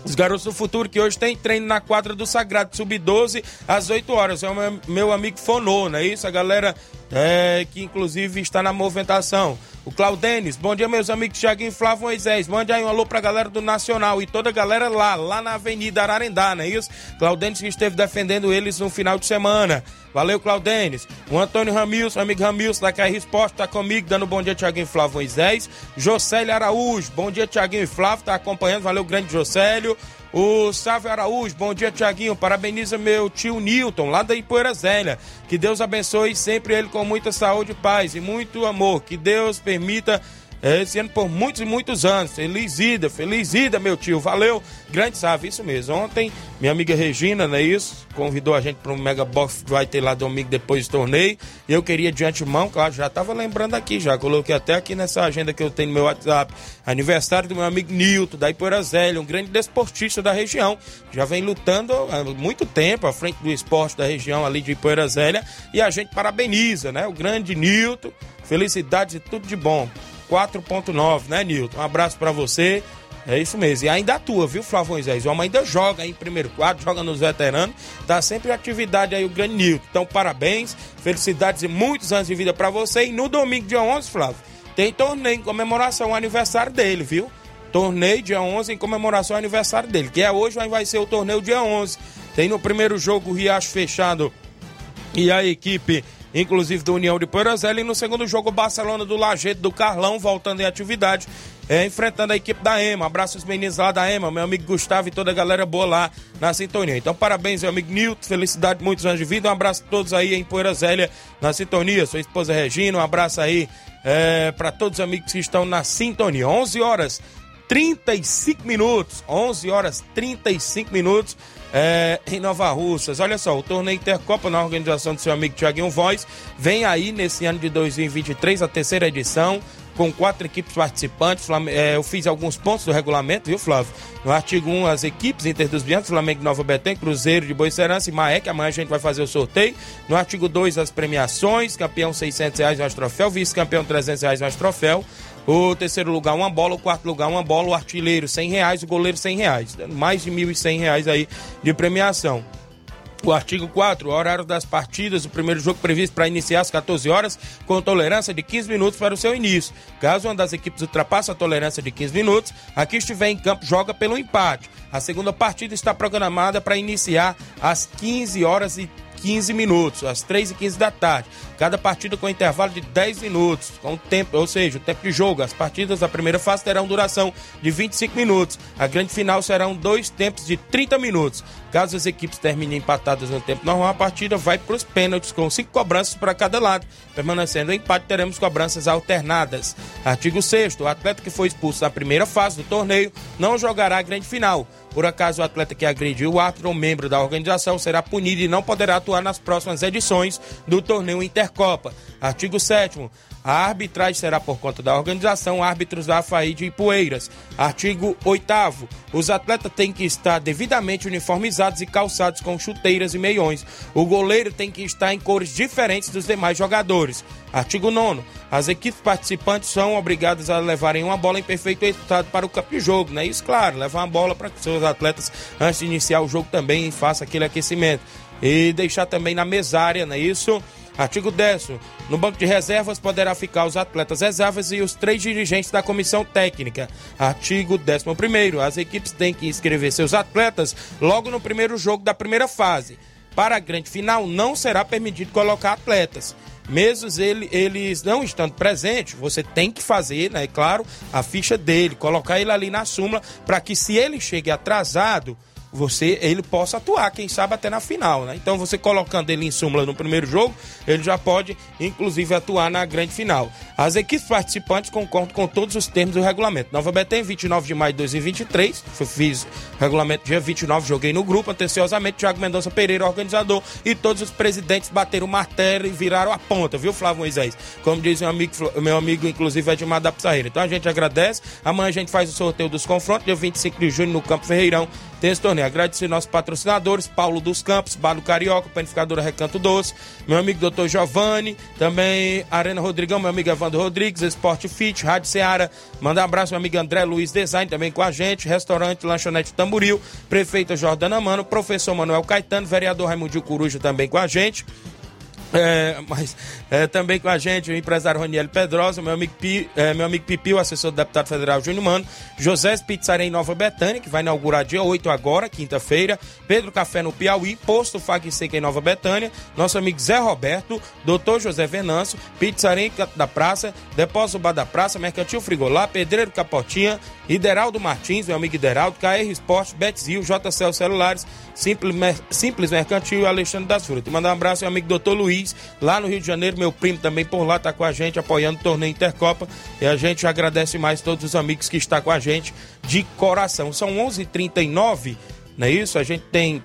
os garotos do futuro que hoje tem treino na quadra do Sagrado Sub-12 às 8 horas. É o meu, amigo Fonô, não é isso? A galera é, que inclusive está na movimentação. O Claudenis, bom dia, meus amigos Thiaguinho Flávio Moisés. Mande aí um alô pra galera do Nacional e toda a galera lá, lá na Avenida Ararendá, não é isso? Claudenis que esteve defendendo eles no final de semana. Valeu, Claudenis. O Antônio Ramilson, amigo Ramilson da KR Esporte, tá comigo, dando bom dia, Thiaguinho e Flávio Moisés. Jocélio Araújo, bom dia, Thiaguinho e Flávio, tá acompanhando. Valeu, grande Jocélio. O Sávio Araújo, bom dia, Tiaguinho. Parabeniza meu tio Newton, lá da Ipoeira Zélia. Que Deus abençoe sempre ele com muita saúde, paz e muito amor. Que Deus permita esse ano por muitos e muitos anos. Feliz ida, feliz ida, meu tio. Valeu, grande Sávio, isso mesmo. Ontem, minha amiga Regina, não é isso? Convidou a gente para um Mega Box que vai ter lá domingo depois do torneio. E eu queria de antemão, claro, já estava lembrando aqui, já coloquei até aqui nessa agenda que eu tenho no meu WhatsApp. Aniversário do meu amigo Nilton, da Ipoeira Zélia, um grande desportista da região. Já vem lutando há muito tempo à frente do esporte da região ali de Ipoeira Zélia. E a gente parabeniza, né? O grande Nilton. Felicidades e tudo de bom. 4.9, né, Nilton? Um abraço para você. É isso mesmo. E ainda atua, viu, Flávio Moisés? O homem ainda joga em primeiro quadro, joga nos veteranos. Tá sempre em atividade aí o grande Nilton. Então, parabéns, felicidades e muitos anos de vida para você. E no domingo, dia 11, Flávio, tem torneio em comemoração ao aniversário dele, viu? Torneio dia 11 em comemoração ao aniversário dele, que é hoje, mas vai ser o torneio dia 11. Tem no primeiro jogo o Riacho fechado e a equipe, inclusive do União de Poeirazela, e no segundo jogo o Barcelona do Lajeito do Carlão, voltando em atividade, é, enfrentando a equipe da EMA. Abraço os meninos lá da EMA, meu amigo Gustavo e toda a galera boa lá na sintonia. Então, parabéns, meu amigo Nilton, felicidade, muitos anos de vida. Um abraço a todos aí em Poeira Zélia na sintonia. Sua esposa Regina, um abraço aí é, para todos os amigos que estão na sintonia. 11 horas 35 minutos. 11 horas 35 minutos. É, em Nova Russas. Olha só, o torneio Intercopa na organização do seu amigo Tiaguinho Voz vem aí nesse ano de 2023, a terceira edição com quatro equipes participantes. É, eu fiz alguns pontos do regulamento, viu, Flávio? No artigo 1, as equipes Inter dos Biancos, Flamengo Nova Betém, Cruzeiro de Boicerança e Maek. Amanhã a gente vai fazer o sorteio. No artigo 2, as premiações: campeão 600 reais mais troféu, vice-campeão 300 reais mais troféu. O terceiro lugar, uma bola. O quarto lugar, uma bola. O artilheiro, 100 reais. O goleiro, 100 reais. Mais de 1.100 reais aí de premiação. O artigo 4, o horário das partidas, o primeiro jogo previsto para iniciar às 14 horas, com tolerância de 15 minutos para o seu início. Caso uma das equipes ultrapasse a tolerância de 15 minutos, a que estiver em campo joga pelo empate. A segunda partida está programada para iniciar às 15 horas e 15 minutos, às 3 e 15 da tarde. Cada partida com intervalo de 10 minutos, com tempo, ou seja, o tempo de jogo. As partidas da primeira fase terão duração de 25 minutos. A grande final serão dois tempos de 30 minutos. Caso as equipes terminem empatadas no tempo normal, a partida vai para os pênaltis, com cinco cobranças para cada lado. Permanecendo o empate, teremos cobranças alternadas. Artigo 6 o atleta que foi expulso na primeira fase do torneio não jogará a grande final. Por acaso o atleta que agrediu o árbitro ou membro da organização será punido e não poderá atuar nas próximas edições do torneio Intercopa. Artigo 7 a arbitragem será por conta da organização Árbitros da AFAI de Ipueiras. Artigo 8 Os atletas têm que estar devidamente uniformizados e calçados com chuteiras e meiões. O goleiro tem que estar em cores diferentes dos demais jogadores. Artigo 9 As equipes participantes são obrigadas a levarem uma bola em perfeito estado para o campo de jogo, né? Isso, claro, levar uma bola para que seus atletas, antes de iniciar o jogo, também façam aquele aquecimento. E deixar também na mesária, não é isso? Artigo 10. No banco de reservas poderá ficar os atletas reservas e os três dirigentes da comissão técnica. Artigo 11. As equipes têm que inscrever seus atletas logo no primeiro jogo da primeira fase. Para a grande final, não será permitido colocar atletas. Mesmo ele, eles não estando presentes, você tem que fazer, né, é claro, a ficha dele, colocar ele ali na súmula, para que se ele chegue atrasado, você ele possa atuar, quem sabe até na final, né? Então você colocando ele em súmula no primeiro jogo, ele já pode inclusive atuar na grande final. As equipes participantes concordam com todos os termos do regulamento. Nova Betém, 29 de maio de 2023, fiz regulamento dia 29, joguei no grupo, anteciosamente Thiago Mendonça Pereira, organizador, e todos os presidentes bateram martelo e viraram a ponta, viu, Flávio Moisés? Como diz meu amigo, meu amigo inclusive Edmar da Pizarreira. Então a gente agradece, amanhã a gente faz o sorteio dos confrontos, dia 25 de junho no Campo Ferreirão, tem esse torneio. Agradecer nossos patrocinadores, Paulo dos Campos, Balo Carioca, Panificadora Recanto Doce, meu amigo Dr. Giovanni, também Arena Rodrigão, meu amigo Evandro Rodrigues, Esporte Fit, Rádio Ceará. Manda um abraço, meu amigo André Luiz Design, também com a gente, Restaurante Lanchonete Tamburil, Prefeita Jordana Mano, Professor Manuel Caetano, Vereador Raimundo Coruja também com a gente. É, mas é, também com a gente o empresário Roniel Pedrosa, meu amigo, Pi, é, meu amigo Pipi, o assessor do deputado federal Júnior Mano, José Pizzaria em Nova Betânia, que vai inaugurar dia 8 agora, quinta-feira, Pedro Café no Piauí, Posto Fag Seca em Nova Betânia, nosso amigo Zé Roberto, Doutor José Venâncio, Pizzaria da Praça, Depósito Bar da Praça, Mercantil Frigolá, Pedreiro Capotinha, Ideraldo Martins, meu amigo Ideraldo, KR Esportes, Betzil, JCL Celulares, Simples, Simples Mercantil e Alexandre das Frutas. Mandar um abraço ao amigo Doutor Luiz, lá no Rio de Janeiro, meu primo também por lá está com a gente, apoiando o torneio Intercopa. E a gente agradece mais todos os amigos que estão com a gente de coração. São 11:39 h 39 não é isso? A gente tem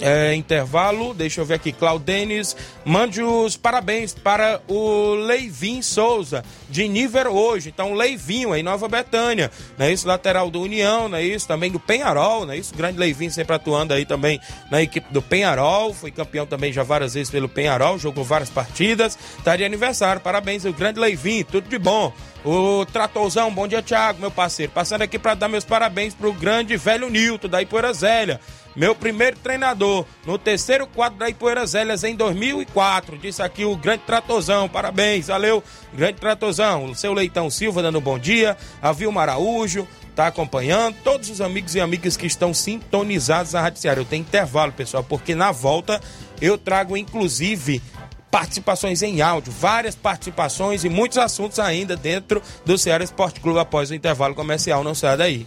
é, intervalo, deixa eu ver aqui, Claudenes, mande os parabéns para o Leivin Souza, de Níver hoje, então Leivinho aí, Nova Betânia, não é isso, lateral do União, não é isso, também do Penharol, não é isso, grande Leivin sempre atuando aí também na equipe do Penharol, foi campeão também já várias vezes pelo Penharol, jogou várias partidas, tá de aniversário, parabéns, o grande Leivin, tudo de bom. O Tratorzão, bom dia, Thiago, meu parceiro. Passando aqui para dar meus parabéns pro grande velho Nilton, da Ipoeira Zélia meu primeiro treinador no terceiro quadro da Ipoeira Zélias em 2004. Disse aqui o grande Tratozão, parabéns, valeu, grande Tratozão. O seu Leitão Silva dando um bom dia, a Vilma Araújo, tá acompanhando, todos os amigos e amigas que estão sintonizados na Rádio Ceará. Eu tenho intervalo, pessoal, porque na volta eu trago inclusive participações em áudio, várias participações e muitos assuntos ainda dentro do Ceará Esporte Clube após o intervalo comercial. Não sai daí.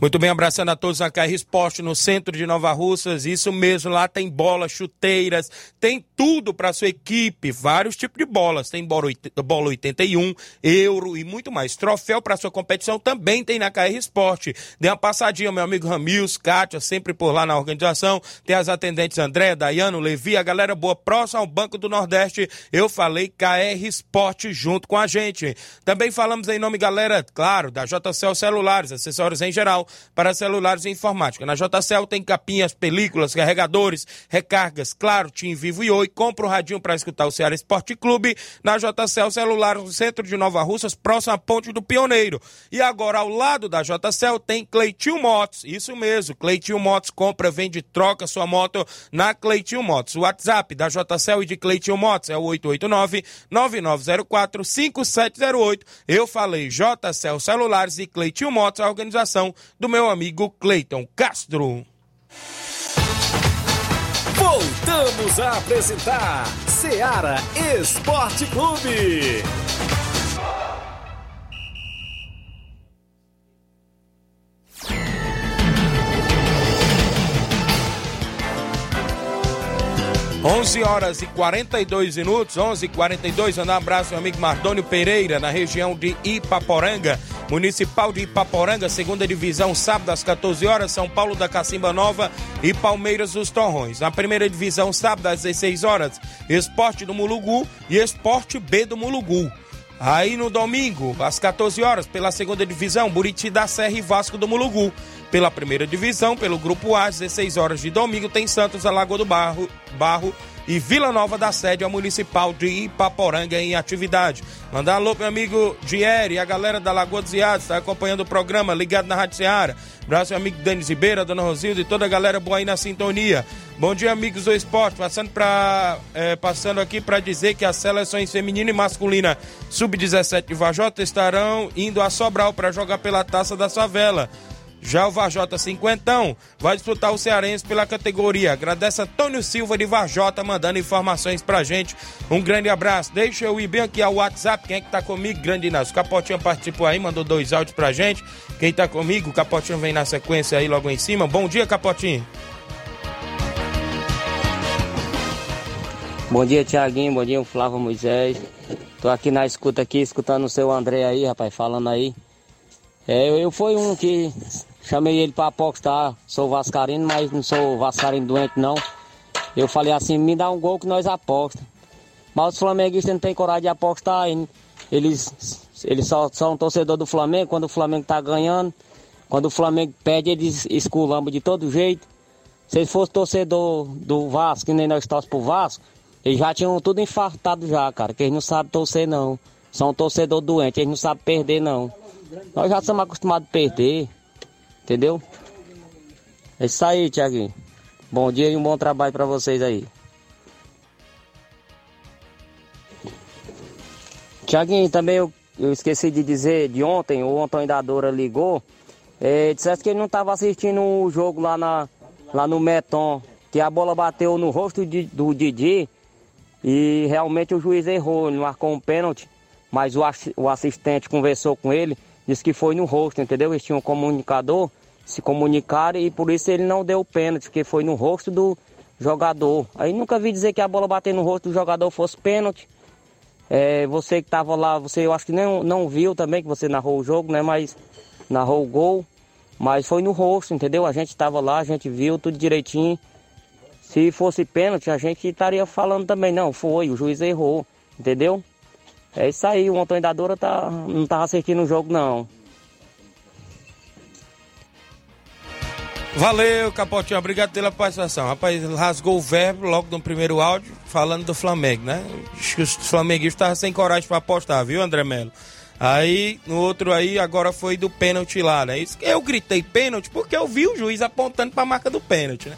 Muito bem, abraçando a todos a KR Esporte no centro de Nova Russas. Isso mesmo, lá tem bolas, chuteiras, tem tudo para sua equipe, vários tipos de bolas. Tem bola, bola 81, euro e muito mais. Troféu para sua competição também tem na KR Esporte. Dê uma passadinha, meu amigo Ramils, Kátia, sempre por lá na organização. Tem as atendentes André, Dayano, Levi, a galera boa próxima ao Banco do Nordeste. Eu falei KR Esporte junto com a gente. Também falamos em nome, galera, claro, da JCL Celulares, acessórios em geral para celulares e informática. Na JCL tem capinhas, películas, carregadores, recargas, claro, Tim Vivo e Oi. Compra o um radinho para escutar o Ceará Esporte Clube. Na JCL Celulares, no centro de Nova Russas, próximo à Ponte do Pioneiro. E agora, ao lado da JCL, tem Cleitinho Motos. Isso mesmo, Cleitinho Motos compra, vende, troca sua moto na Cleitinho Motos. O WhatsApp da JCL e de Cleitinho Motos é o 889-9904-5708. Eu falei JCL Celulares e Cleitinho Motos, a organização do meu amigo Cleiton Castro. Voltamos a apresentar Seara Esporte Clube. 11 horas e 42 minutos, 11 e 42 Um abraço, meu amigo Mardônio Pereira, na região de Ipaporanga, Municipal de Ipaporanga, segunda divisão, sábado às 14 horas, São Paulo da Cacimba Nova e Palmeiras dos Torrões. Na primeira divisão, sábado às 16 horas, Esporte do Mulugu e Esporte B do Mulugu. Aí no domingo, às 14 horas, pela segunda divisão, Buriti da Serra e Vasco do Mulugu. Pela primeira divisão, pelo grupo A, às 16 horas de domingo, tem Santos, Alagoa do Barro, Barro e Vila Nova da Sede, a Municipal de Ipaporanga em atividade. Mandar alô meu amigo Dieri a galera da Lagoa dos Iados, está acompanhando o programa, ligado na Rádio Seara. Abraço meu amigo Denis Ribeira, Dona Rosilda e toda a galera boa aí na sintonia. Bom dia, amigos do esporte. Passando, pra, é, passando aqui para dizer que as seleções feminina e masculina sub-17 de Vajota estarão indo a Sobral para jogar pela Taça da Favela. Já o Vajota Cinquentão vai disputar o Cearense pela categoria. Agradece Antônio Silva de Vajota mandando informações pra gente. Um grande abraço. Deixa eu ir bem aqui ao WhatsApp. Quem é que tá comigo? Grande Inácio. O Capotinho participou aí, mandou dois áudios pra gente. Quem tá comigo? O Capotinho vem na sequência aí logo em cima. Bom dia, Capotinho. Bom dia, Tiaguinho. Bom dia, Flávio Moisés. Tô aqui na escuta aqui, escutando o seu André aí, rapaz, falando aí. É, eu, eu fui um que chamei ele para apostar. Sou vascarino, mas não sou vascarino doente não. Eu falei assim, me dá um gol que nós apostamos. Mas os flamenguistas não têm coragem de apostar. Eles, eles só são torcedor do Flamengo quando o Flamengo tá ganhando. Quando o Flamengo pede, eles esculambam de todo jeito. Se eles fossem torcedor do Vasco, que nem nós torcemos pro Vasco, eles já tinham tudo infartado já, cara. Que eles não sabem torcer não. São torcedor doente, eles não sabem perder não. Nós já estamos acostumados a perder. Entendeu? É isso aí, Tiaguinho. Bom dia e um bom trabalho para vocês aí. Tiaguinho, também eu, eu, esqueci de dizer de ontem, o Antônio da Dora ligou. É, dissesse que ele não estava assistindo o jogo lá, na, lá no Meton, que a bola bateu no rosto de, do Didi e realmente o juiz errou, ele marcou um pênalti, mas o, o assistente conversou com ele, disse que foi no rosto, entendeu? Eles tinham um comunicador se comunicaram e por isso ele não deu o pênalti, porque foi no rosto do jogador. Aí nunca vi dizer que a bola bater no rosto do jogador fosse pênalti. É, você que estava lá, você eu acho que não, não viu também que você narrou o jogo, né? Mas narrou o gol, mas foi no rosto, entendeu? A gente estava lá, a gente viu tudo direitinho. Se fosse pênalti, a gente estaria falando também, não, foi, o juiz errou, entendeu? É isso aí, o Antônio da Dora tá, não estava assistindo o jogo não. Valeu, Capotinho. Obrigado pela participação. Rapaz, rasgou o verbo logo no primeiro áudio, falando do Flamengo, né? Os flamenguistas estavam sem coragem para apostar, viu, André Melo? Aí, no outro aí, agora foi do pênalti lá, né? Isso, eu gritei pênalti porque eu vi o juiz apontando para a marca do pênalti, né?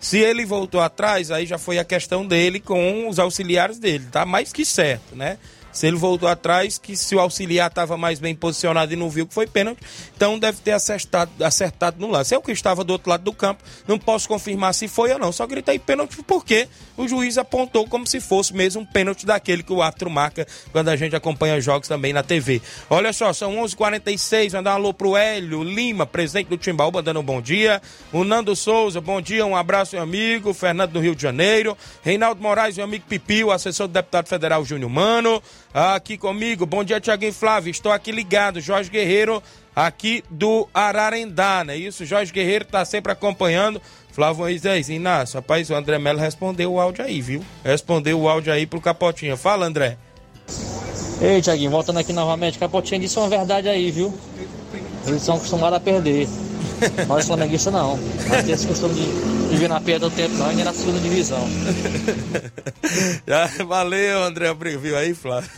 Se ele voltou atrás, aí já foi a questão dele com os auxiliares dele, tá mais que certo, né? Se ele voltou atrás, que se o auxiliar estava mais bem posicionado e não viu que foi pênalti, então deve ter acertado, acertado no lance. Eu que estava do outro lado do campo, não posso confirmar se foi ou não. Só gritei pênalti porque o juiz apontou como se fosse mesmo um pênalti daquele que o árbitro marca quando a gente acompanha jogos também na TV. Olha só, são 11:46. h 46 mandar um alô pro Hélio Lima, presidente do Timbaúba, dando um bom dia. O Nando Souza, bom dia, um abraço, meu amigo. Fernando do Rio de Janeiro. Reinaldo Moraes, meu amigo Pipio, assessor do deputado federal Júnior Mano aqui comigo. Bom dia, Tiaguinho Flávio. Estou aqui ligado. Jorge Guerreiro, aqui do Ararendá, não é isso? Jorge Guerreiro está sempre acompanhando. Flávio Moisés, Inácio, rapaz, o André Melo respondeu o áudio aí, viu? Respondeu o áudio aí pro Capotinha. Fala, André. Ei, Tiaguinho, voltando aqui novamente. Capotinha disse uma verdade aí, viu? Eles são acostumados a perder. Nós flamenguistas não. Nós temos esse costume de viver na perda do tempo, não, ainda na segunda divisão. Já, valeu, André. Viu aí, Flávio?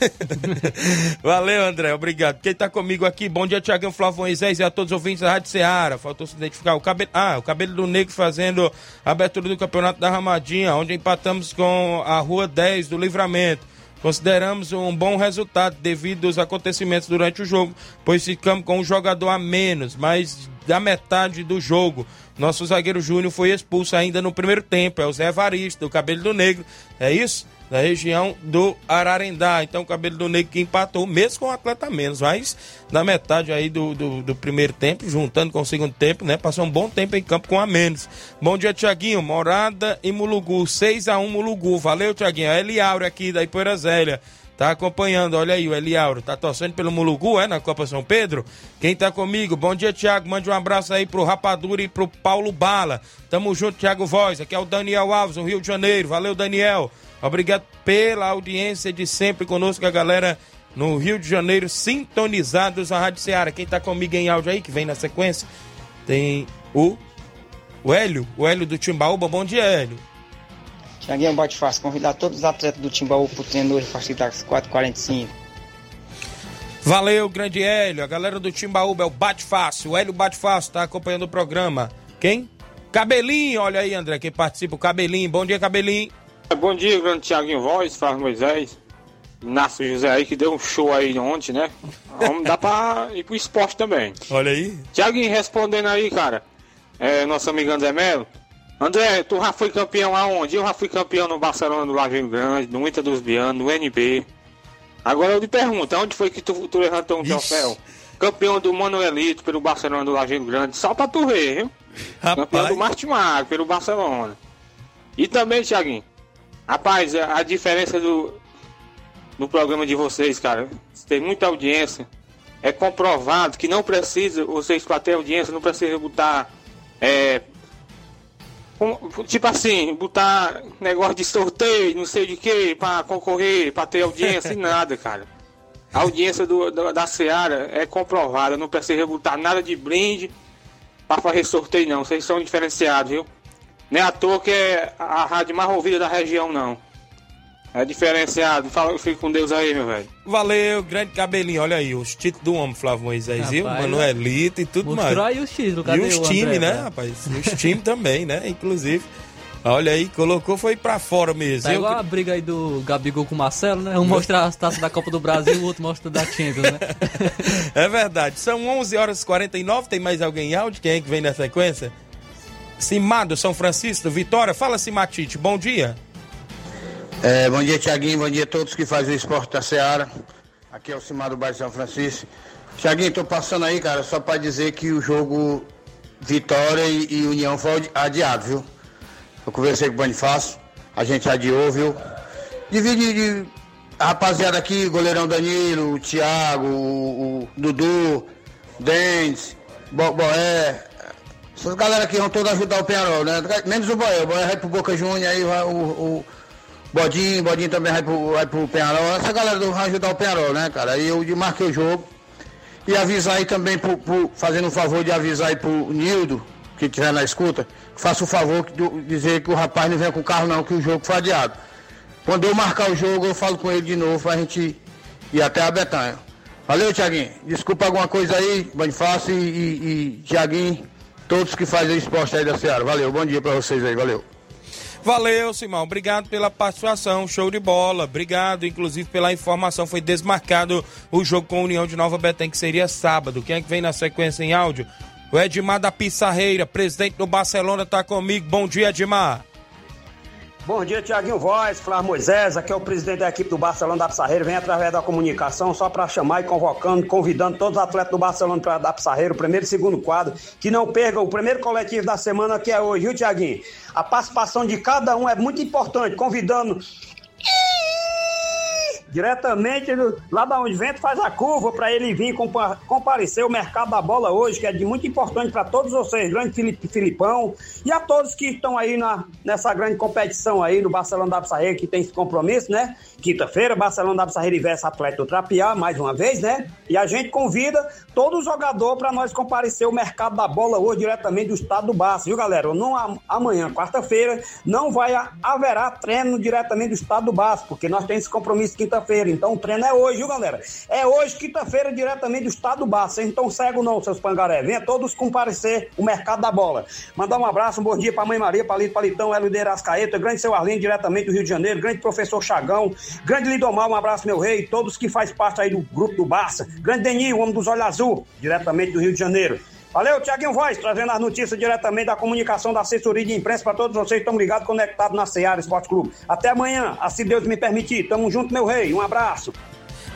valeu, André. Obrigado. Quem tá comigo aqui, bom dia, Tiagão Flávio Moisés e a todos os ouvintes da Rádio Ceará. Faltou se identificar. O cabelo, ah, o cabelo do Negro fazendo a abertura do Campeonato da Ramadinha, onde empatamos com a Rua 10 do Livramento. Consideramos um bom resultado devido aos acontecimentos durante o jogo, pois ficamos com um jogador a menos, mas da metade do jogo. Nosso zagueiro Júnior foi expulso ainda no primeiro tempo. É o Zé Varista, do Cabelo do Negro. É isso? Da região do Ararendá. Então o Cabelo do Negro que empatou, mesmo com o atleta menos. Mas na metade aí do, do, do, primeiro tempo, juntando com o segundo tempo, né? Passou um bom tempo em campo com a menos. Bom dia, Tiaguinho. Morada e Mulugu. 6 a 1 Mulugu. Valeu, Tiaguinho. É Eliauro aqui da Ipoeira Zélia. Tá acompanhando, olha aí, o Eliauro. Tá torcendo pelo Mulugu, é? Na Copa São Pedro? Quem tá comigo? Bom dia, Tiago. Mande um abraço aí pro Rapadura e pro Paulo Bala. Tamo junto, Tiago Voz. Aqui é o Daniel Alves, no Rio de Janeiro. Valeu, Daniel. Obrigado pela audiência de sempre conosco, a galera no Rio de Janeiro, sintonizados na Rádio Ceará. Quem tá comigo em áudio aí, que vem na sequência, tem o, o Hélio, o Hélio do Timbaúba. Bom dia, Hélio. Tiaguinho Bate Fácil, convidar todos os atletas do Timbaú pro treino hoje a das 4h45. Valeu, grande Hélio. A galera do Timbaúba é o Bate Fácil. O Hélio Bate Fácil tá acompanhando o programa. Quem? Cabelinho, olha aí, André, quem participa, o Cabelinho. Bom dia, Cabelinho. Bom dia, grande Tiaguinho Voz, Flávio Moisés. Inácio José aí, que deu um show aí ontem, né? Vamos dar pra ir pro esporte também. Olha aí. Tiaguinho, respondendo aí, cara. É, nosso amigo André Melo. André, tu já foi campeão aonde? Eu já fui campeão no Barcelona do Lajeiro Grande, no Inter dos Bianos, no NB. Agora eu te pergunto, onde foi que tu, tu levantou um Ixi. troféu? Campeão do Manuelito pelo Barcelona do Lajeiro Grande, só pra tu ver, viu? Rapaz. Campeão do Martimag pelo Barcelona. E também, Thiaguinho, rapaz, a, a diferença do, no programa de vocês, cara, tem muita audiência. É comprovado que não precisa, vocês para ter audiência, não precisa botar é, tipo assim, botar negócio de sorteio, não sei de que, para concorrer, para ter audiência e nada, cara. A audiência do, do, da Seara é comprovada, não precisa botar nada de brinde para fazer sorteio, não. Vocês são diferenciados, viu? Nem à toa que é a rádio mais ouvida da região, não. É diferenciado. Fala, fico com Deus aí, meu velho. Valeu, grande cabelinho. Olha aí, os títulos do homem, Flávio Moisés, viu? Manuelito e tudo mais. aí os títulos, cadê E os times, né, rapaz? E os times também, né? Inclusive. Olha aí, colocou, foi pra fora mesmo. Tá igual a briga aí do Gabigol com o Marcelo, né? Um mostra as taças da Copa do Brasil, o outro mostra da Champions, né? é verdade. São 11 horas e 49, tem mais alguém em áudio? Quem é que vem na sequência? Simado, São Francisco, Vitória. Fala, Simatite, bom dia. É, bom dia, Tiaguinho. Bom dia a todos que fazem o esporte da Seara. Aqui é o Cimar do Bairro São Francisco. Tiaguinho, tô passando aí, cara, só para dizer que o jogo Vitória e, e, União foi adiado, viu? Eu conversei com o Bonifácio, a gente adiou, viu? Divide de, a rapaziada aqui, goleirão Danilo, o Thiago, o, o Dudu, Dentes, Bo, Boé. Essas galera aqui vão todos ajudar o Penarol, né? Menos o Boé. O Boé vai pro Boca Júnior, aí vai o, o Bodinho, Bodinho também vai pro, vai pro Penharol. Essa galera vai ajudar o Penharol, né, cara? Aí eu marquei o jogo. E avisar aí também, pro, pro, fazendo um favor de avisar aí pro Nildo, que que estiver na escuta, faça o favor de dizer que o rapaz não vem com o carro não, que o jogo foi adiado. Quando eu marcar o jogo, eu falo com ele de novo pra gente ir até a Betanha. Valeu, Tiaguinho. Desculpa alguma coisa aí, Bonifácio e, e, e Tiaguinho, todos que fazem esporte aí da Seara. Valeu, bom dia pra vocês aí, valeu. Valeu, Simão. Obrigado pela participação. Show de bola. Obrigado, inclusive, pela informação. Foi desmarcado o jogo com a União de Nova Betém, que seria sábado. Quem é que vem na sequência em áudio? O Edmar da Pissarreira, presidente do Barcelona, está comigo. Bom dia, Edmar. Bom dia, Tiaguinho Voz, Flávio Moisés, aqui é o presidente da equipe do Barcelona da Pissarreira, vem através da comunicação só para chamar e convocando, convidando todos os atletas do Barcelona para da Pissarreira, o primeiro e segundo quadro, que não percam o primeiro coletivo da semana que é hoje, viu, Tiaguinho? A participação de cada um é muito importante, convidando diretamente do, lá da onde vento faz a curva para ele vir compa comparecer o mercado da bola hoje, que é de muito importante para todos vocês, grande Filipão, e a todos que estão aí na, nessa grande competição aí do Barcelona da Pissarreira, que tem esse compromisso, né? Quinta-feira, Barcelona da Pissarreira versus Atlético do Trapiá, mais uma vez, né? E a gente convida todo jogador para nós comparecer o mercado da bola hoje diretamente do estado do Barça, viu, galera? Não, amanhã, quarta-feira, não vai haverá treino diretamente do estado do Barça, porque nós temos esse compromisso quinta-feira. Então o treino é hoje, viu, galera? É hoje, quinta-feira, diretamente do estado do Barça. Estão cegos, não, seus pangaré. Venha todos comparecer o mercado da bola. Mandar um abraço, um bom dia para Mãe Maria, Palito Palitão, Hélio de Arascaeta, grande seu Arlindo, diretamente do Rio de Janeiro, grande professor Chagão, grande Lidomar, um abraço, meu rei, todos que faz parte aí do grupo do Barça, grande Denil, homem dos olhos azul, diretamente do Rio de Janeiro. Valeu, Tiaguinho Voz, trazendo as notícias diretamente da comunicação da assessoria de imprensa para todos vocês que estão ligados, conectados na Seara Esporte Clube. Até amanhã, assim Deus me permitir. Tamo junto, meu rei. Um abraço.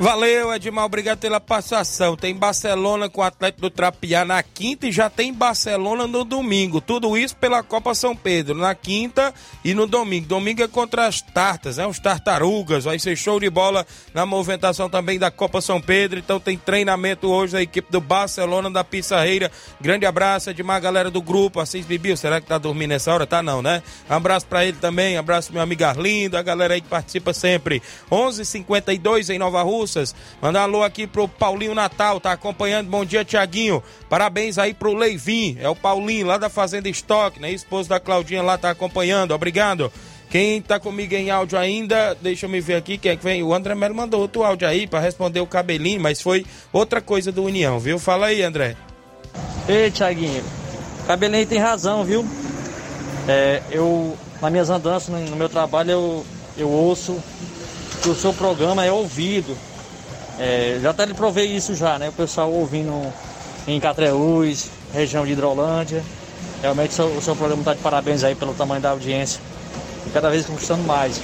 Valeu, Edmar, obrigado pela passação. Tem Barcelona com o Atlético do Trapiá na quinta e já tem Barcelona no domingo. Tudo isso pela Copa São Pedro, na quinta e no domingo. Domingo é contra as Tartas, né? Os Tartarugas. Vai ser show de bola na movimentação também da Copa São Pedro. Então tem treinamento hoje da equipe do Barcelona da Pissarreira. Grande abraço, Edmar, galera do grupo. Assis Bibiu, será que tá dormindo nessa hora? Tá não, né? Um abraço para ele também, abraço meu amigo Arlindo, a galera aí que participa sempre. 11:52 em Nova Rússia. Russas. Mandar alô aqui pro Paulinho Natal, tá acompanhando. Bom dia, Tiaguinho. Parabéns aí pro Leivin, é o Paulinho lá da Fazenda Estoque, né? Esposo da Claudinha lá tá acompanhando. Obrigado. Quem tá comigo em áudio ainda, deixa eu me ver aqui quem é que vem. O André Melo mandou outro áudio aí para responder o cabelinho, mas foi outra coisa do União, viu? Fala aí, André. Ei, Tiaguinho. Cabelinho tem razão, viu? É, eu, nas minhas andanças, no, no meu trabalho, eu, eu ouço que o seu programa é ouvido é, já até lhe provei isso já, né? O pessoal ouvindo em Catreús, região de Hidrolândia. Realmente o seu, o seu programa está de parabéns aí pelo tamanho da audiência. E cada vez conquistando mais.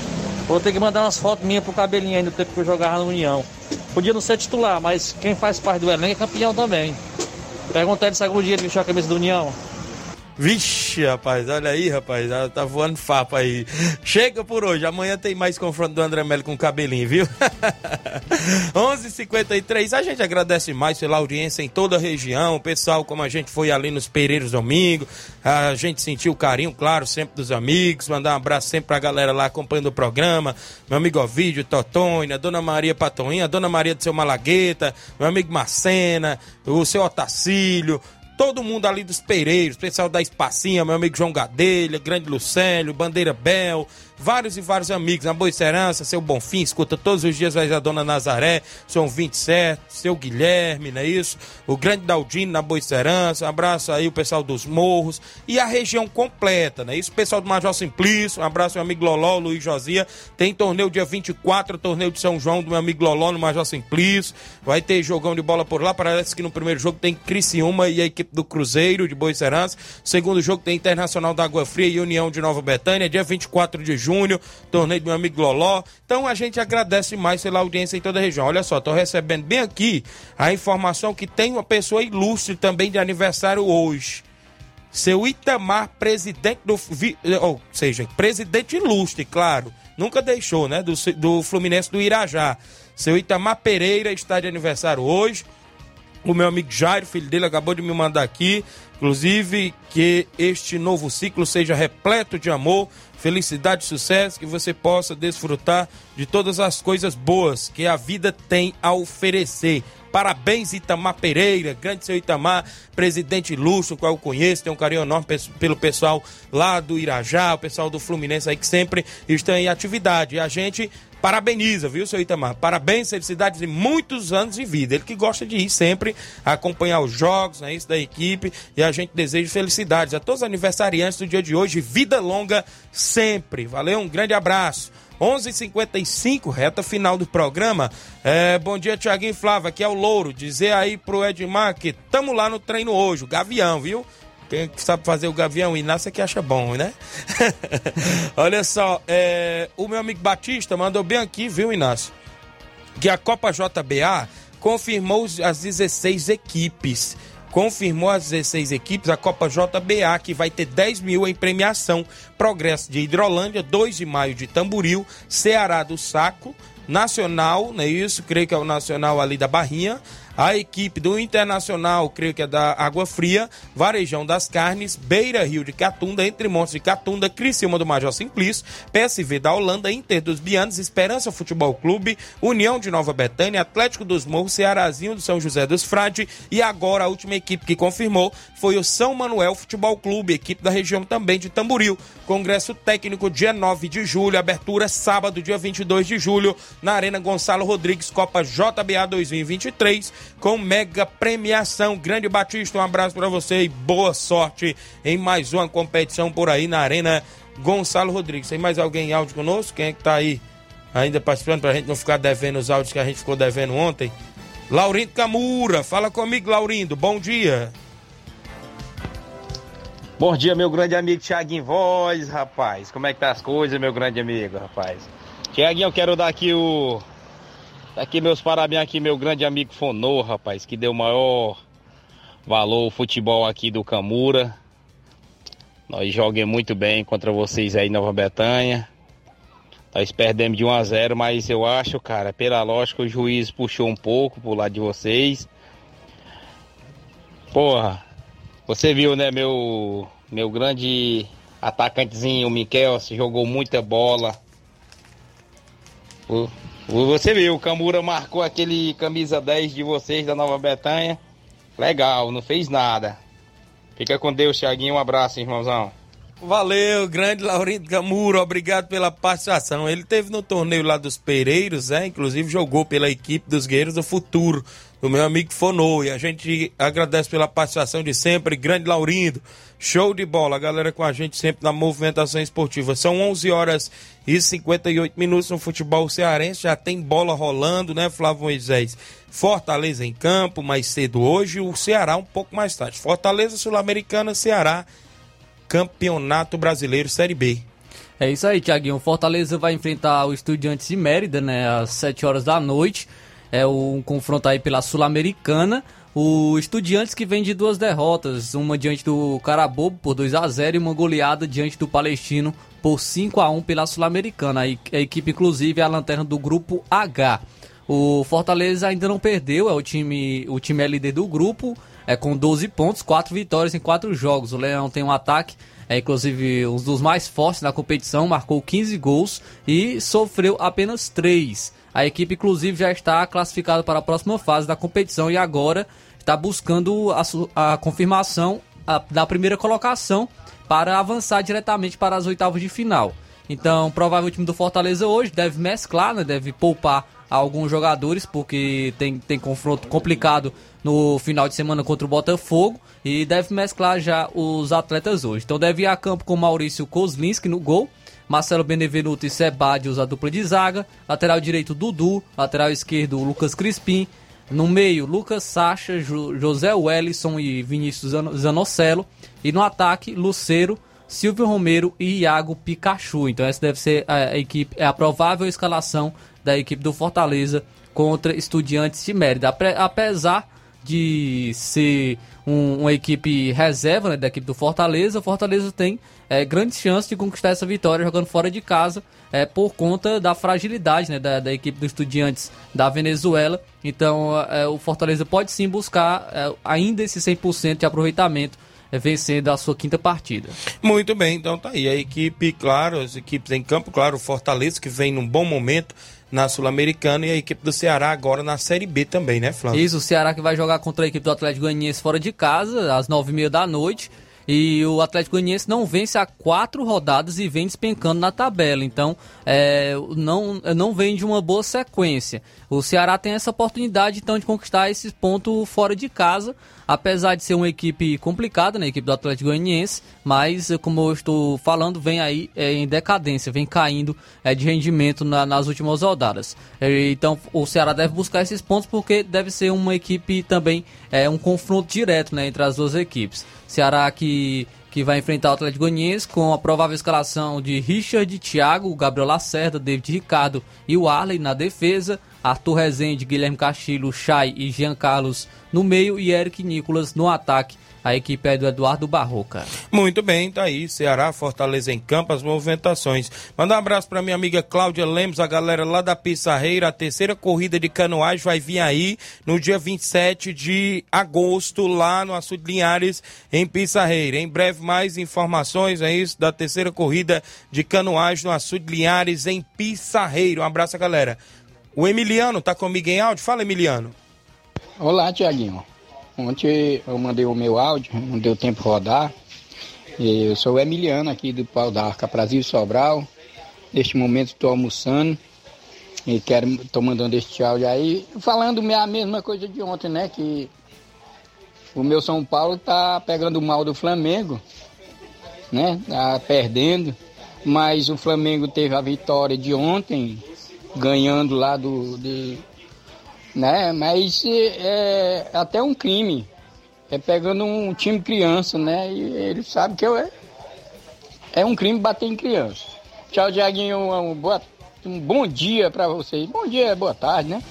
Vou ter que mandar umas fotos minhas pro cabelinho aí do tempo que eu jogava na União. Podia não ser titular, mas quem faz parte do elenco é campeão também. Pergunta ele se algum dia ele vestiu a camisa da União. Vixe, rapaz, olha aí, rapaz, tá voando fapo aí. Chega por hoje, amanhã tem mais confronto do André Melo com o cabelinho, viu? 11:53. A gente agradece mais pela audiência em toda a região, pessoal como a gente foi ali nos Pereiros domingo, a gente sentiu o carinho, claro, sempre dos amigos, mandar um abraço sempre pra galera lá acompanhando o programa, meu amigo Ovidio, Totônia, Dona Maria Patoinha, Dona Maria do seu Malagueta, meu amigo Marcena, o seu Otacílio, todo mundo ali dos Pereiros, pessoal da Espacinha, meu amigo João Gadelha, Grande Lucélio, Bandeira Bel, vários e vários amigos. Na Boicerança, seu Bonfim, escuta todos os dias a Dona Nazaré, seu 27, seu Guilherme, não é isso? O Grande Daldino na Boicerança, um abraço aí o pessoal dos Morros e a região completa, não é isso? O pessoal do Major Simplício, um abraço meu amigo Loló, Luiz Josia. Tem torneio dia 24, torneio de São João do meu amigo Loló no Major Simplício. Vai ter jogão de bola por lá. Parece que no primeiro jogo tem Criciúma e a equipe do Cruzeiro de Boicerança. Segundo jogo tem Internacional da Água Fria e União de Nova Betânia, dia 24 de junho, torneio do meu amigo Loló. Então a gente agradece mais pela audiência em toda a região. Olha só, estou recebendo bem aqui a informação que tem uma pessoa ilustre também de aniversário hoje. Seu Itamar, presidente do. Ou seja, presidente ilustre, claro. Nunca deixou, né? Do, do Fluminense do Irajá. Seu Itamar Pereira está de aniversário hoje. O meu amigo Jairo, filho dele, acabou de me mandar aqui. Inclusive, que este novo ciclo seja repleto de amor, felicidade e sucesso, que você possa desfrutar de todas as coisas boas que a vida tem a oferecer. Parabéns, Itamar Pereira, grande seu Itamar, presidente Lúcio, qual eu conheço, tenho um carinho enorme pelo pessoal lá do Irajá, o pessoal do Fluminense aí que sempre estão em atividade. E a gente parabeniza, viu, seu Itamar? Parabéns, felicidades e muitos anos de vida. Ele que gosta de ir sempre acompanhar os jogos, né, isso da equipe, e a gente deseja felicidades a todos os aniversariantes do dia de hoje, vida longa sempre. Valeu, um grande abraço. 11:55 h 55 reta final do programa. É, bom dia, Tiaguinho Flávio. Aqui é o Louro. Dizer aí pro Edmar que tamo lá no treino hoje, o Gavião, viu? Quem sabe fazer o Gavião, Inácio é que acha bom, né? Olha só, é, o meu amigo Batista mandou bem aqui, viu, Inácio? Que a Copa JBA confirmou as 16 equipes. Confirmou as 16 equipes a Copa JBA, que vai ter 10 mil em premiação. Progresso de Hidrolândia, 2 de maio de Tamburil, Ceará do Saco, Nacional, não é isso? Creio que é o Nacional ali da Barrinha a equipe do Internacional, creio que é da Água Fria, Varejão das Carnes, Beira Rio de Catunda, Entre Montes de Catunda, Criciúma do Major Simplício, PSV da Holanda, Inter dos Bianos, Esperança Futebol Clube, União de Nova Betânia, Atlético dos Morros, Cearazinho do São José dos Frade e agora a última equipe que confirmou foi o São Manuel Futebol Clube, equipe da região também de Tamboril. Congresso técnico dia 9 de julho, abertura sábado, dia 22 de julho, na Arena Gonçalo Rodrigues, Copa JBA 2023 com mega premiação. Grande Batista, um abraço para você e boa sorte em mais uma competição por aí na Arena Gonçalo Rodrigues. Tem mais alguém em áudio conosco? Quem é que tá aí ainda participando pra gente não ficar devendo os áudios que a gente ficou devendo ontem? Laurindo Camura, fala comigo, Laurindo. Bom dia. Bom dia, meu grande amigo Thiaguinho Voz, rapaz. Como é que tá as coisas, meu grande amigo, rapaz? Tiaguinho, eu quero dar aqui o Aqui meus parabéns aqui, meu grande amigo Fonô, rapaz, que deu maior valor ao futebol aqui do Camura. Nós joguemos muito bem contra vocês aí Nova Betânia. Nós perdemos de 1 a 0, mas eu acho, cara, pela lógica o juiz puxou um pouco pro lado de vocês. Porra, você viu, né, meu meu grande atacantezinho, o Miquel, jogou muita bola. Você viu, o Camura marcou aquele camisa 10 de vocês da Nova Bretanha. Legal, não fez nada. Fica com Deus, Thiaguinho. Um abraço, irmãozão. Valeu, grande Laurindo Camuro, obrigado pela participação. Ele teve no torneio lá dos Pereiros, né? Inclusive jogou pela equipe dos Guerreiros do Futuro, do meu amigo Fonô. E a gente agradece pela participação de sempre, grande Laurindo. Show de bola, a galera com a gente sempre na movimentação esportiva. São 11 horas e 58 minutos no futebol cearense, já tem bola rolando, né, Flávio Moisés? Fortaleza em campo mais cedo hoje, o Ceará um pouco mais tarde. Fortaleza Sul-Americana, Ceará Campeonato Brasileiro Série B. É isso aí, Tiaguinho. Fortaleza vai enfrentar o Estudiantes de Mérida, né, às 7 horas da noite. É um confronto aí pela Sul-Americana. O Estudiantes que vem de duas derrotas, uma diante do Carabobo por 2 a 0 e uma goleada diante do Palestino por 5 a 1 pela Sul-Americana. A equipe inclusive é a lanterna do grupo H. O Fortaleza ainda não perdeu, é o time, o time é líder do grupo é, com 12 pontos, 4 vitórias em 4 jogos. O Leão tem um ataque, é inclusive um dos mais fortes na competição, marcou 15 gols e sofreu apenas 3. A equipe, inclusive, já está classificada para a próxima fase da competição e agora está buscando a, a confirmação a, da primeira colocação para avançar diretamente para as oitavas de final. Então, provável time do Fortaleza hoje deve mesclar, né, deve poupar alguns jogadores, porque tem, tem confronto complicado no final de semana contra o Botafogo e deve mesclar já os atletas hoje. Então deve ir a campo com Maurício Kozlinski no gol, Marcelo Benevenuto e Sebadios a dupla de zaga, lateral direito Dudu, lateral esquerdo Lucas Crispim, no meio Lucas Sacha, José Wellison e Vinícius Zanocelo e no ataque Luceiro, Silvio Romero e Iago Pikachu. Então essa deve ser a, a equipe, é a provável escalação da equipe do Fortaleza contra Estudiantes de Mérida. Apesar de ser um, uma equipe reserva né, da equipe do Fortaleza, o Fortaleza tem é, grandes chances de conquistar essa vitória jogando fora de casa é, por conta da fragilidade né, da, da, equipe dos Estudiantes da Venezuela. Então é, o Fortaleza pode sim buscar é, ainda esse 100% de aproveitamento é, vencendo a sua quinta partida. Muito bem, então tá aí. A equipe, claro, as equipes em campo, claro, o Fortaleza que vem num bom momento na Sul-Americana e a equipe do Ceará agora na Série B também, né, Flávio? Isso, o Ceará que vai jogar contra a equipe do Atlético Goianiense fora de casa, às nove e meia da noite. E o Atlético Goianiense não vence há quatro rodadas e vem despencando na tabela. Então, é, não, não vem de uma boa sequência. O Ceará tem essa oportunidade, então, de conquistar esses pontos fora de casa. Apesar de ser uma equipe complicada, né, a equipe do Atlético Goianiense, mas, como eu estou falando, vem aí é, em decadência, vem caindo é, de rendimento na, nas últimas rodadas. É, então, o Ceará deve buscar esses pontos porque deve ser uma equipe também, é, um confronto direto né, entre as duas equipes. Ceará que que vai enfrentar o Atlético Goianiense com a provável escalação de Richard, Thiago, Gabriel Lacerda, David Ricardo e o Arley na defesa, Arthur Rezende, Guilherme Castilho, Chay e Jean Carlos no meio e Eric Nicolas no ataque. A equipe é do Eduardo Barroca. Muito bem, tá aí. Ceará, Fortaleza em campo, as movimentações. Manda um abraço para minha amiga Cláudia Lemos, a galera lá da Pissarreira. A terceira corrida de canoagem vai vir aí no dia 27 de agosto, lá no Açude Linhares, em Pissarreira. Em breve, mais informações, é isso, da terceira corrida de canoagem no Açude Linhares, em Pissarreira. Um abraço, galera. O Emiliano tá comigo em áudio? Fala, Emiliano. Olá, Tiaguinho. Ontem eu mandei o meu áudio, não deu tempo de rodar. Eu sou o Emiliano aqui do Pau da Arca Brasil Sobral. Neste momento estou almoçando e quero estou mandando este áudio aí, falando a mesma coisa de ontem, né? Que o meu São Paulo tá pegando mal do Flamengo, né? Tá perdendo, mas o Flamengo teve a vitória de ontem, ganhando lá do, de, né? Mas é, é até um crime. É pegando um time criança, né? E ele sabe que eu, é, é um crime bater em criança. Tchau, Diaguinho. Um, boa, um bom dia para vocês. Bom dia, boa tarde, né?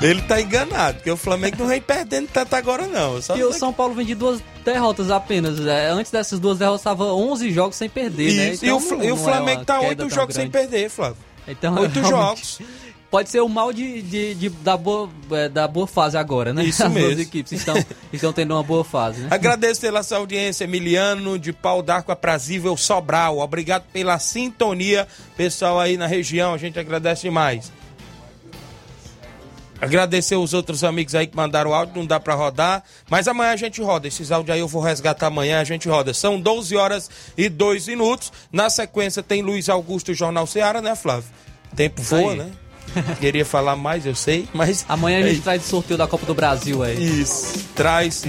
Ele tá enganado, porque o Flamengo não vem perdendo tanto agora, não. Só e o São Paulo vem de duas derrotas apenas. É, antes dessas duas derrotas, estava 11 jogos sem perder, né? Né? Então, e o, não, e o Flamengo é tá 8 jogos grande. sem perder, Flávio. Então, 8 jogos. pode ser o mal de, de, de da, boa, é, da boa fase agora, né? Isso As mesmo. As equipes estão, estão tendo uma boa fase, né? Agradeço pela sua audiência, Emiliano, de Pau d'Arco Aprazível Sobral. Obrigado pela sintonia, pessoal aí na região. A gente agradece demais. Agradecer os outros amigos aí que mandaram áudio, não dá para rodar, mas amanhã a gente roda. Esses áudios aí eu vou resgatar amanhã, a gente roda. São 12 horas e 2 minutos. Na sequência tem Luiz Augusto, Jornal Ceará, né, Flávio? Tempo voa, né? Queria falar mais, eu sei, mas. Amanhã a gente é... traz o sorteio da Copa do Brasil aí. Isso, traz.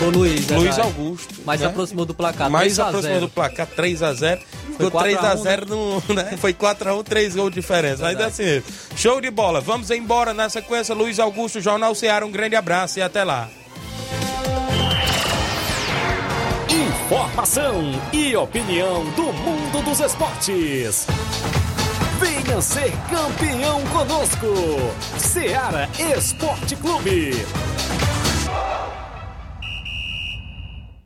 O Luiz, né, Luiz Augusto. Mais né? aproximou do placar. Mais aproximou do placar, 3x0. Ficou 3x0, no, né? Foi 4x1, 3 gols de diferença. Ainda assim, show de bola. Vamos embora na sequência. Luiz Augusto, Jornal Ceará. Um grande abraço e até lá. Informação e opinião do mundo dos esportes. Venha ser campeão conosco. Seara Esporte Clube.